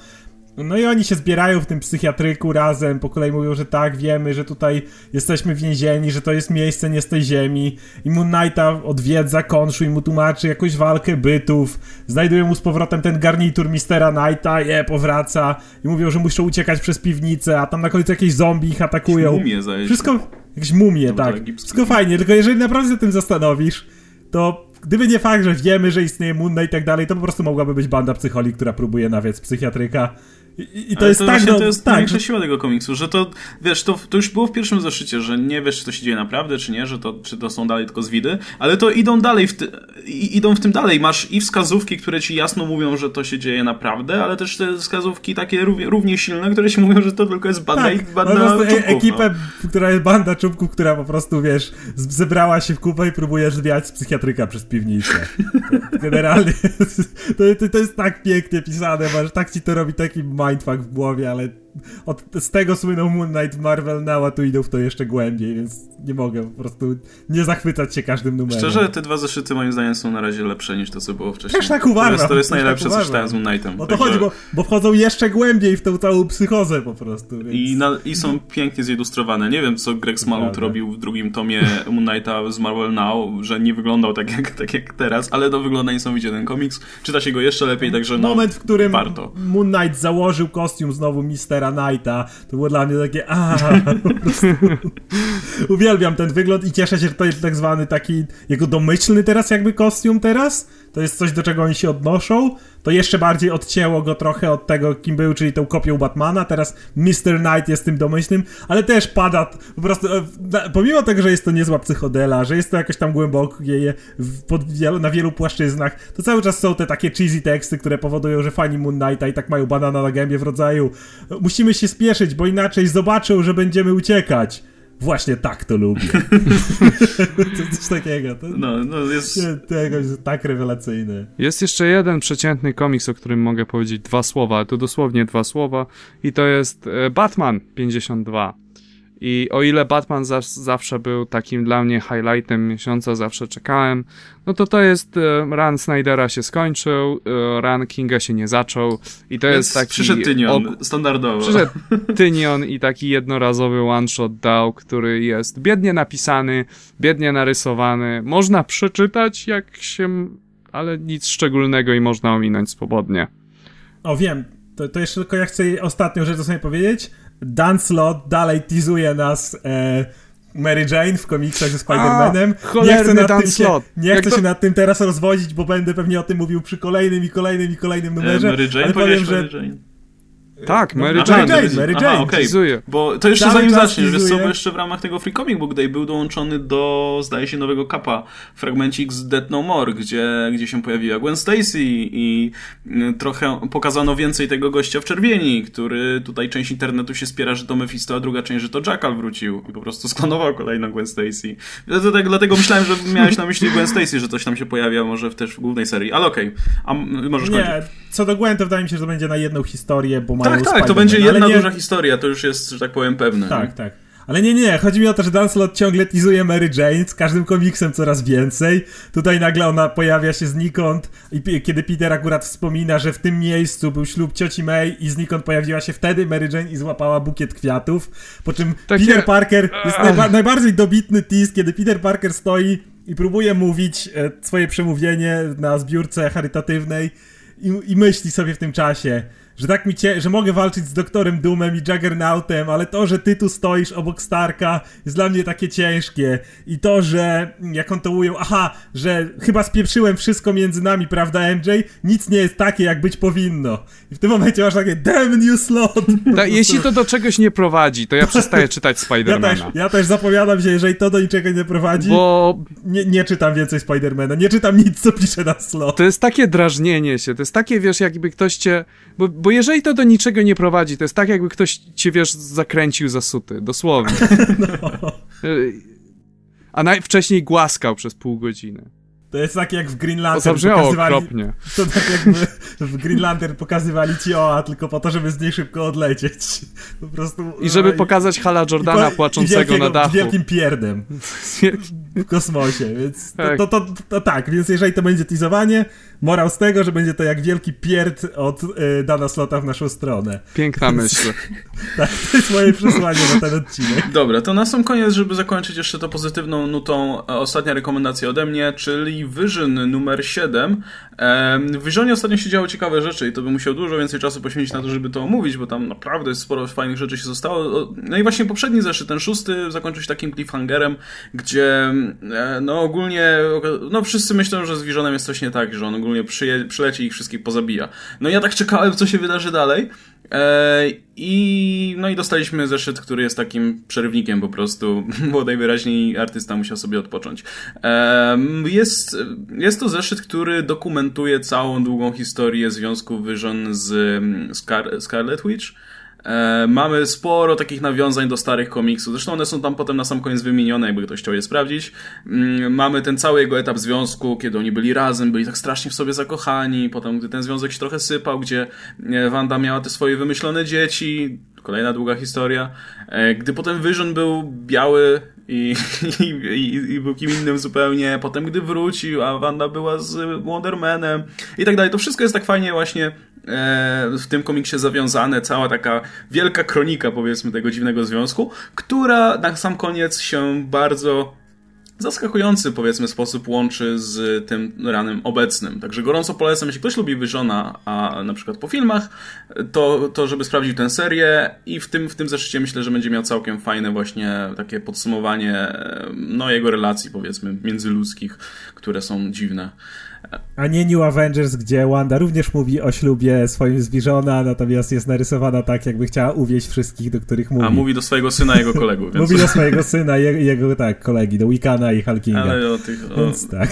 No i oni się zbierają w tym psychiatryku razem, po kolei mówią, że tak, wiemy, że tutaj jesteśmy więzieni, że to jest miejsce nie z tej ziemi. I Moon Knighta odwiedza Konshu i mu tłumaczy jakąś walkę bytów. Znajdują mu z powrotem ten garnitur Mistera Knighta, je, powraca. I mówią, że muszą uciekać przez piwnicę, a tam na końcu jakieś zombie ich atakują. Mumie Wszystko, jakieś mumie, no, tak. Wszystko fajnie, tylko jeżeli naprawdę się tym zastanowisz, to gdyby nie fakt, że wiemy, że istnieje Moon i tak dalej, to po prostu mogłaby być banda psycholi, która próbuje nawiec psychiatryka i, i to jest to tak, no, to jest tak, największa siła tego komiksu, że to, wiesz, to, to już było w pierwszym zeszycie, że nie wiesz, czy to się dzieje naprawdę, czy nie, że to, czy to są dalej tylko zwidy, ale to idą dalej, w ty, idą w tym dalej. Masz i wskazówki, które ci jasno mówią, że to się dzieje naprawdę, ale też te wskazówki takie równie, równie silne, które ci mówią, że to tylko jest banda, tak, banda no, czubków. E ekipę, no. która jest banda czubków, która po prostu, wiesz, zebrała się w kupę i próbuje zwiać z psychiatryka przez piwnicę. *laughs* Generalnie to, to, to jest tak pięknie pisane, masz, tak ci to robi taki mindfuck w głowie, ale od, z tego słynął Moon Knight Marvel Now, a tu idą w to jeszcze głębiej, więc nie mogę po prostu nie zachwycać się każdym numerem. Szczerze, te dwa zeszyty moim zdaniem są na razie lepsze niż to, co było wcześniej. Też tak uważam. To jest, to jest tak najlepsze, tak co czytałem z Moon Knightem. O to chodzi, bo, bo wchodzą jeszcze głębiej w tą całą psychozę po prostu. Więc... I, na, I są pięknie zilustrowane. Nie wiem, co Greg Smalut robił w drugim tomie Moon Knighta z Marvel Now, że nie wyglądał tak jak, tak jak teraz, ale to wygląda niesamowicie ten komiks. Czyta się go jeszcze lepiej, także no, Moment, w którym warto. Moon Knight założył kostium znowu Mistera Knighta, to było dla mnie takie a Uwielbiam ten wygląd i cieszę się, że to jest tak zwany taki jego domyślny teraz jakby kostium teraz. To jest coś, do czego oni się odnoszą. To jeszcze bardziej odcięło go trochę od tego, kim był, czyli tą kopią Batmana. Teraz Mr. Knight jest tym domyślnym, ale też pada po prostu, e, pomimo tego, że jest to niezła psychodela, że jest to jakoś tam głębokie na wielu płaszczyznach, to cały czas są te takie cheesy teksty, które powodują, że fani Moon Knighta i tak mają banana na gębie w rodzaju musimy się spieszyć, bo inaczej zobaczą, że będziemy uciekać. Właśnie tak to lubię. *laughs* to coś takiego. To, no, no jest... To jakoś tak rewelacyjne. Jest jeszcze jeden przeciętny komiks, o którym mogę powiedzieć dwa słowa, to dosłownie dwa słowa i to jest e, Batman 52. I o ile Batman za zawsze był takim dla mnie highlightem miesiąca, zawsze czekałem, no to to jest, e, run Snydera się skończył, e, run Kinga się nie zaczął i to Więc jest taki... Przyszedł Tynion, standardowo. Przyszedł *laughs* Tynion i taki jednorazowy one-shot dał, który jest biednie napisany, biednie narysowany, można przeczytać jak się... ale nic szczególnego i można ominąć swobodnie. O wiem, to, to jeszcze tylko ja chcę ostatnią rzecz sobie powiedzieć, Dan Slott dalej teasuje nas e, Mary Jane w komiksach ze Spider-Manem. Nie chcę, nad tym się, nie chcę to... się nad tym teraz rozwodzić, bo będę pewnie o tym mówił przy kolejnym i kolejnym i kolejnym numerze. E, Mary Jane? Ale powiem, że... Mary Jane. Tak, Mary Aha, Jane. Jane, Mary Jane. Aha. Teasuje. Bo to jeszcze Cały zanim zaczniesz, wiesz co, bo jeszcze w ramach tego Free Comic Book Day był dołączony do, zdaje się, nowego kapa fragmencik z Dead No More, gdzie, gdzie się pojawiła Gwen Stacy i y, trochę pokazano więcej tego gościa w czerwieni, który tutaj część internetu się spiera, że to Mephisto, a druga część, że to Jackal wrócił i po prostu sklonował kolejną Gwen Stacy. Dlatego, tak, dlatego myślałem, że miałeś na myśli Gwen Stacy, że coś tam się pojawia może w, też w głównej serii, ale okej, a m- możesz kończyć. Nie, co do Gwen, to wydaje mi się, że to będzie na jedną historię, bo mają Tak, tak, to będzie jedna nie... duża historia, to już jest, że tak powiem, pewne. Tak, tak. Ale nie, nie, chodzi mi o to, że Dan Slott ciągle teasuje Mary Jane, z każdym komiksem coraz więcej. Tutaj nagle ona pojawia się znikąd i kiedy Peter akurat wspomina, że w tym miejscu był ślub cioci May i znikąd pojawiła się wtedy Mary Jane i złapała bukiet kwiatów, po czym Takie- Peter Parker jest najba- najbardziej dobitny tease, kiedy Peter Parker stoi i próbuje mówić e, swoje przemówienie na zbiórce charytatywnej i, i myśli sobie w tym czasie, że tak mi cie, że mogę walczyć z doktorem Doomem i Juggernautem, ale to, że ty tu stoisz obok Starka jest dla mnie takie ciężkie i to, że jak on to ujął, aha, że chyba spieprzyłem wszystko między nami, prawda MJ? Nic nie jest takie, jak być powinno. I w tym momencie masz takie damn you slot! Ta, jeśli to do czegoś nie prowadzi, to ja przestaję czytać *laughs* Ja też, Spidermana. ja też zapowiadam się, jeżeli to do niczego nie prowadzi, Bo nie, nie czytam więcej Spidermana, nie czytam nic, co pisze na slot. to jest takie drażnienie się, to jest takie, wiesz, jakby ktoś cię... Bo, bo jeżeli to do niczego nie prowadzi, to jest tak, jakby ktoś cię, wiesz, zakręcił za suty, dosłownie. *laughs* Y, A najwcześniej głaskał przez pół godziny. To jest tak jak w Green To Lantern zabrzmiało pokazywali... okropnie. To tak jakby w Green Lantern pokazywali ci Oa tylko po to, żeby z niej szybko odlecieć. Po prostu... I żeby no pokazać Hala Jordana i po- płaczącego i wielkiego- na dachu. Z wielkim pierdem *laughs* w kosmosie, więc to, Tak. to, to, to tak, więc jeżeli to będzie teasowanie, morał z tego, że będzie to jak wielki pierd od y, Dana Slota w naszą stronę. Piękna myśl. *laughs* Tak, to jest moje przesłanie na ten odcinek. Dobra, to na sam koniec, żeby zakończyć jeszcze to pozytywną nutą, e, ostatnia rekomendacja ode mnie, czyli Vision numer 7. Em, W Visionie ostatnio się działy ciekawe rzeczy i to bym musiał dużo więcej czasu poświęcić na to, żeby to omówić, bo tam naprawdę jest sporo fajnych rzeczy się zostało. No i właśnie poprzedni zeszyt, ten szósty, zakończył się takim cliffhangerem, gdzie no ogólnie, no wszyscy myślą, że z Visionem jest coś nie tak, że on ogólnie przyje, przyleci i ich wszystkich pozabija. No ja tak czekałem, co się wydarzy dalej. E, I no i dostaliśmy zeszyt, który jest takim przerywnikiem po prostu, *laughs* bo najwyraźniej artysta musiał sobie odpocząć. E, Jest, jest to zeszyt, który dokumentuje całą długą historię związku Vision z mm, Scar Scarlet Witch. E, mamy sporo takich nawiązań do starych komiksów. Zresztą one są tam potem na sam koniec wymienione, jakby ktoś chciał je sprawdzić. Mm, Mamy ten cały jego etap związku, kiedy oni byli razem, byli tak strasznie w sobie zakochani. Potem, gdy ten związek się trochę sypał, gdzie e, Wanda miała te swoje wymyślone dzieci. Kolejna długa historia. E, Gdy potem Vision był biały i, *laughs* i, i, i był kim innym zupełnie. Potem, gdy wrócił, a Wanda była z Wondermanem i tak dalej. To wszystko jest tak fajnie właśnie e, w tym komiksie zawiązane, cała taka wielka kronika, powiedzmy, tego dziwnego związku, która na sam koniec się bardzo zaskakujący, powiedzmy, sposób łączy z tym ranem obecnym. Także gorąco polecam, jeśli ktoś lubi Visiona, a na przykład po filmach, to, to żeby sprawdził tę serię i w tym, w tym zeszycie myślę, że będzie miał całkiem fajne właśnie takie podsumowanie e, no, jego relacji, powiedzmy, międzyludzkich, które są dziwne. A nie New Avengers, gdzie Wanda również mówi o ślubie swoim z Visiona, natomiast jest narysowana tak, jakby chciała uwieść wszystkich, do których mówi. A mówi do swojego syna i jego kolegów. Więc... Mówi do swojego syna, jego, jego tak, kolegi, do Wickana i Hulkinga. Ale o tych... O... Więc tak,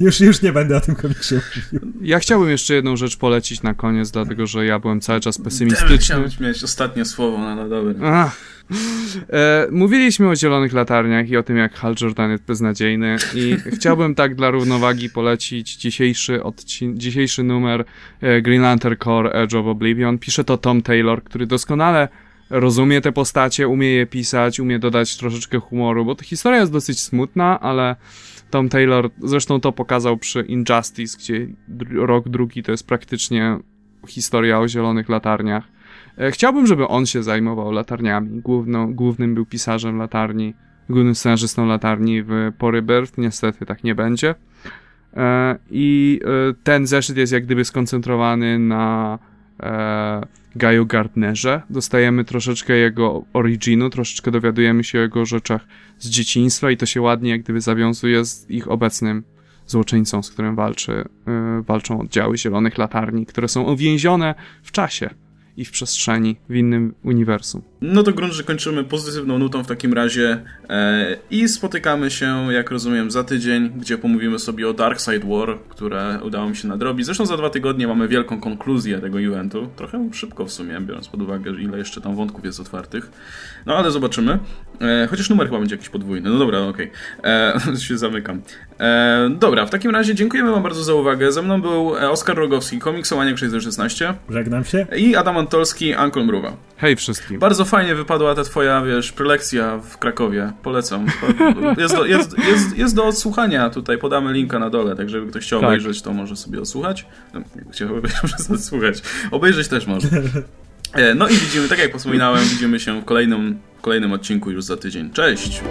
już, już nie będę o tym komiksie mówił. Ja chciałbym jeszcze jedną rzecz polecić na koniec, dlatego że ja byłem cały czas Damn, pesymistyczny. Chciałem mieć ostatnie słowo, no, no dobra. Ach. E, mówiliśmy o zielonych latarniach i o tym, jak Hal Jordan jest beznadziejny i chciałbym tak dla równowagi polecić dzisiejszy, dzisiejszy numer e, Green Lantern Core Edge of Oblivion. Pisze to Tom Taylor, który doskonale rozumie te postacie, umie je pisać, umie dodać troszeczkę humoru, bo ta historia jest dosyć smutna, ale Tom Taylor zresztą to pokazał przy Injustice, gdzie rok drugi to jest praktycznie historia o zielonych latarniach. E, Chciałbym, żeby on się zajmował latarniami. Główną, głównym był pisarzem latarni, głównym scenarzystą latarni w Porybirth. Niestety tak nie będzie. E, I e, ten zeszyt jest jak gdyby skoncentrowany na Gaju Gardnerze. Dostajemy troszeczkę jego originu, troszeczkę dowiadujemy się o jego rzeczach z dzieciństwa i to się ładnie jak gdyby zawiązuje z ich obecnym złoczyńcą, z którym walczy, walczą oddziały Zielonych Latarni, które są uwięzione w czasie i w przestrzeni, w innym uniwersum. No to grunt, że kończymy pozytywną nutą w takim razie e, i spotykamy się, jak rozumiem, za tydzień, gdzie pomówimy sobie o Dark Side War, które udało mi się nadrobić. Zresztą za dwa tygodnie mamy wielką konkluzję tego eventu. Trochę szybko w sumie, biorąc pod uwagę, ile jeszcze tam wątków jest otwartych. No ale zobaczymy. E, chociaż numer chyba będzie jakiś podwójny. No dobra, okej. Okay. *laughs* się zamykam. E, dobra, w takim razie dziękujemy wam bardzo za uwagę. Ze mną był e, Oskar Rogowski, komiksowanie 616. Żegnam się. I Adam Antolski, Ankol Mruwa. Hej wszystkim. Bardzo fajnie wypadła ta twoja, wiesz, prelekcja w Krakowie. Polecam. Jest do, jest, jest, jest do odsłuchania tutaj, podamy linka na dole, tak żeby ktoś chciał tak. obejrzeć, to może sobie odsłuchać. No, chciałbym odsłuchać. Obejrzeć też może. E, no i widzimy, tak jak wspominałem, widzimy się w kolejnym, w kolejnym odcinku już za tydzień. Cześć!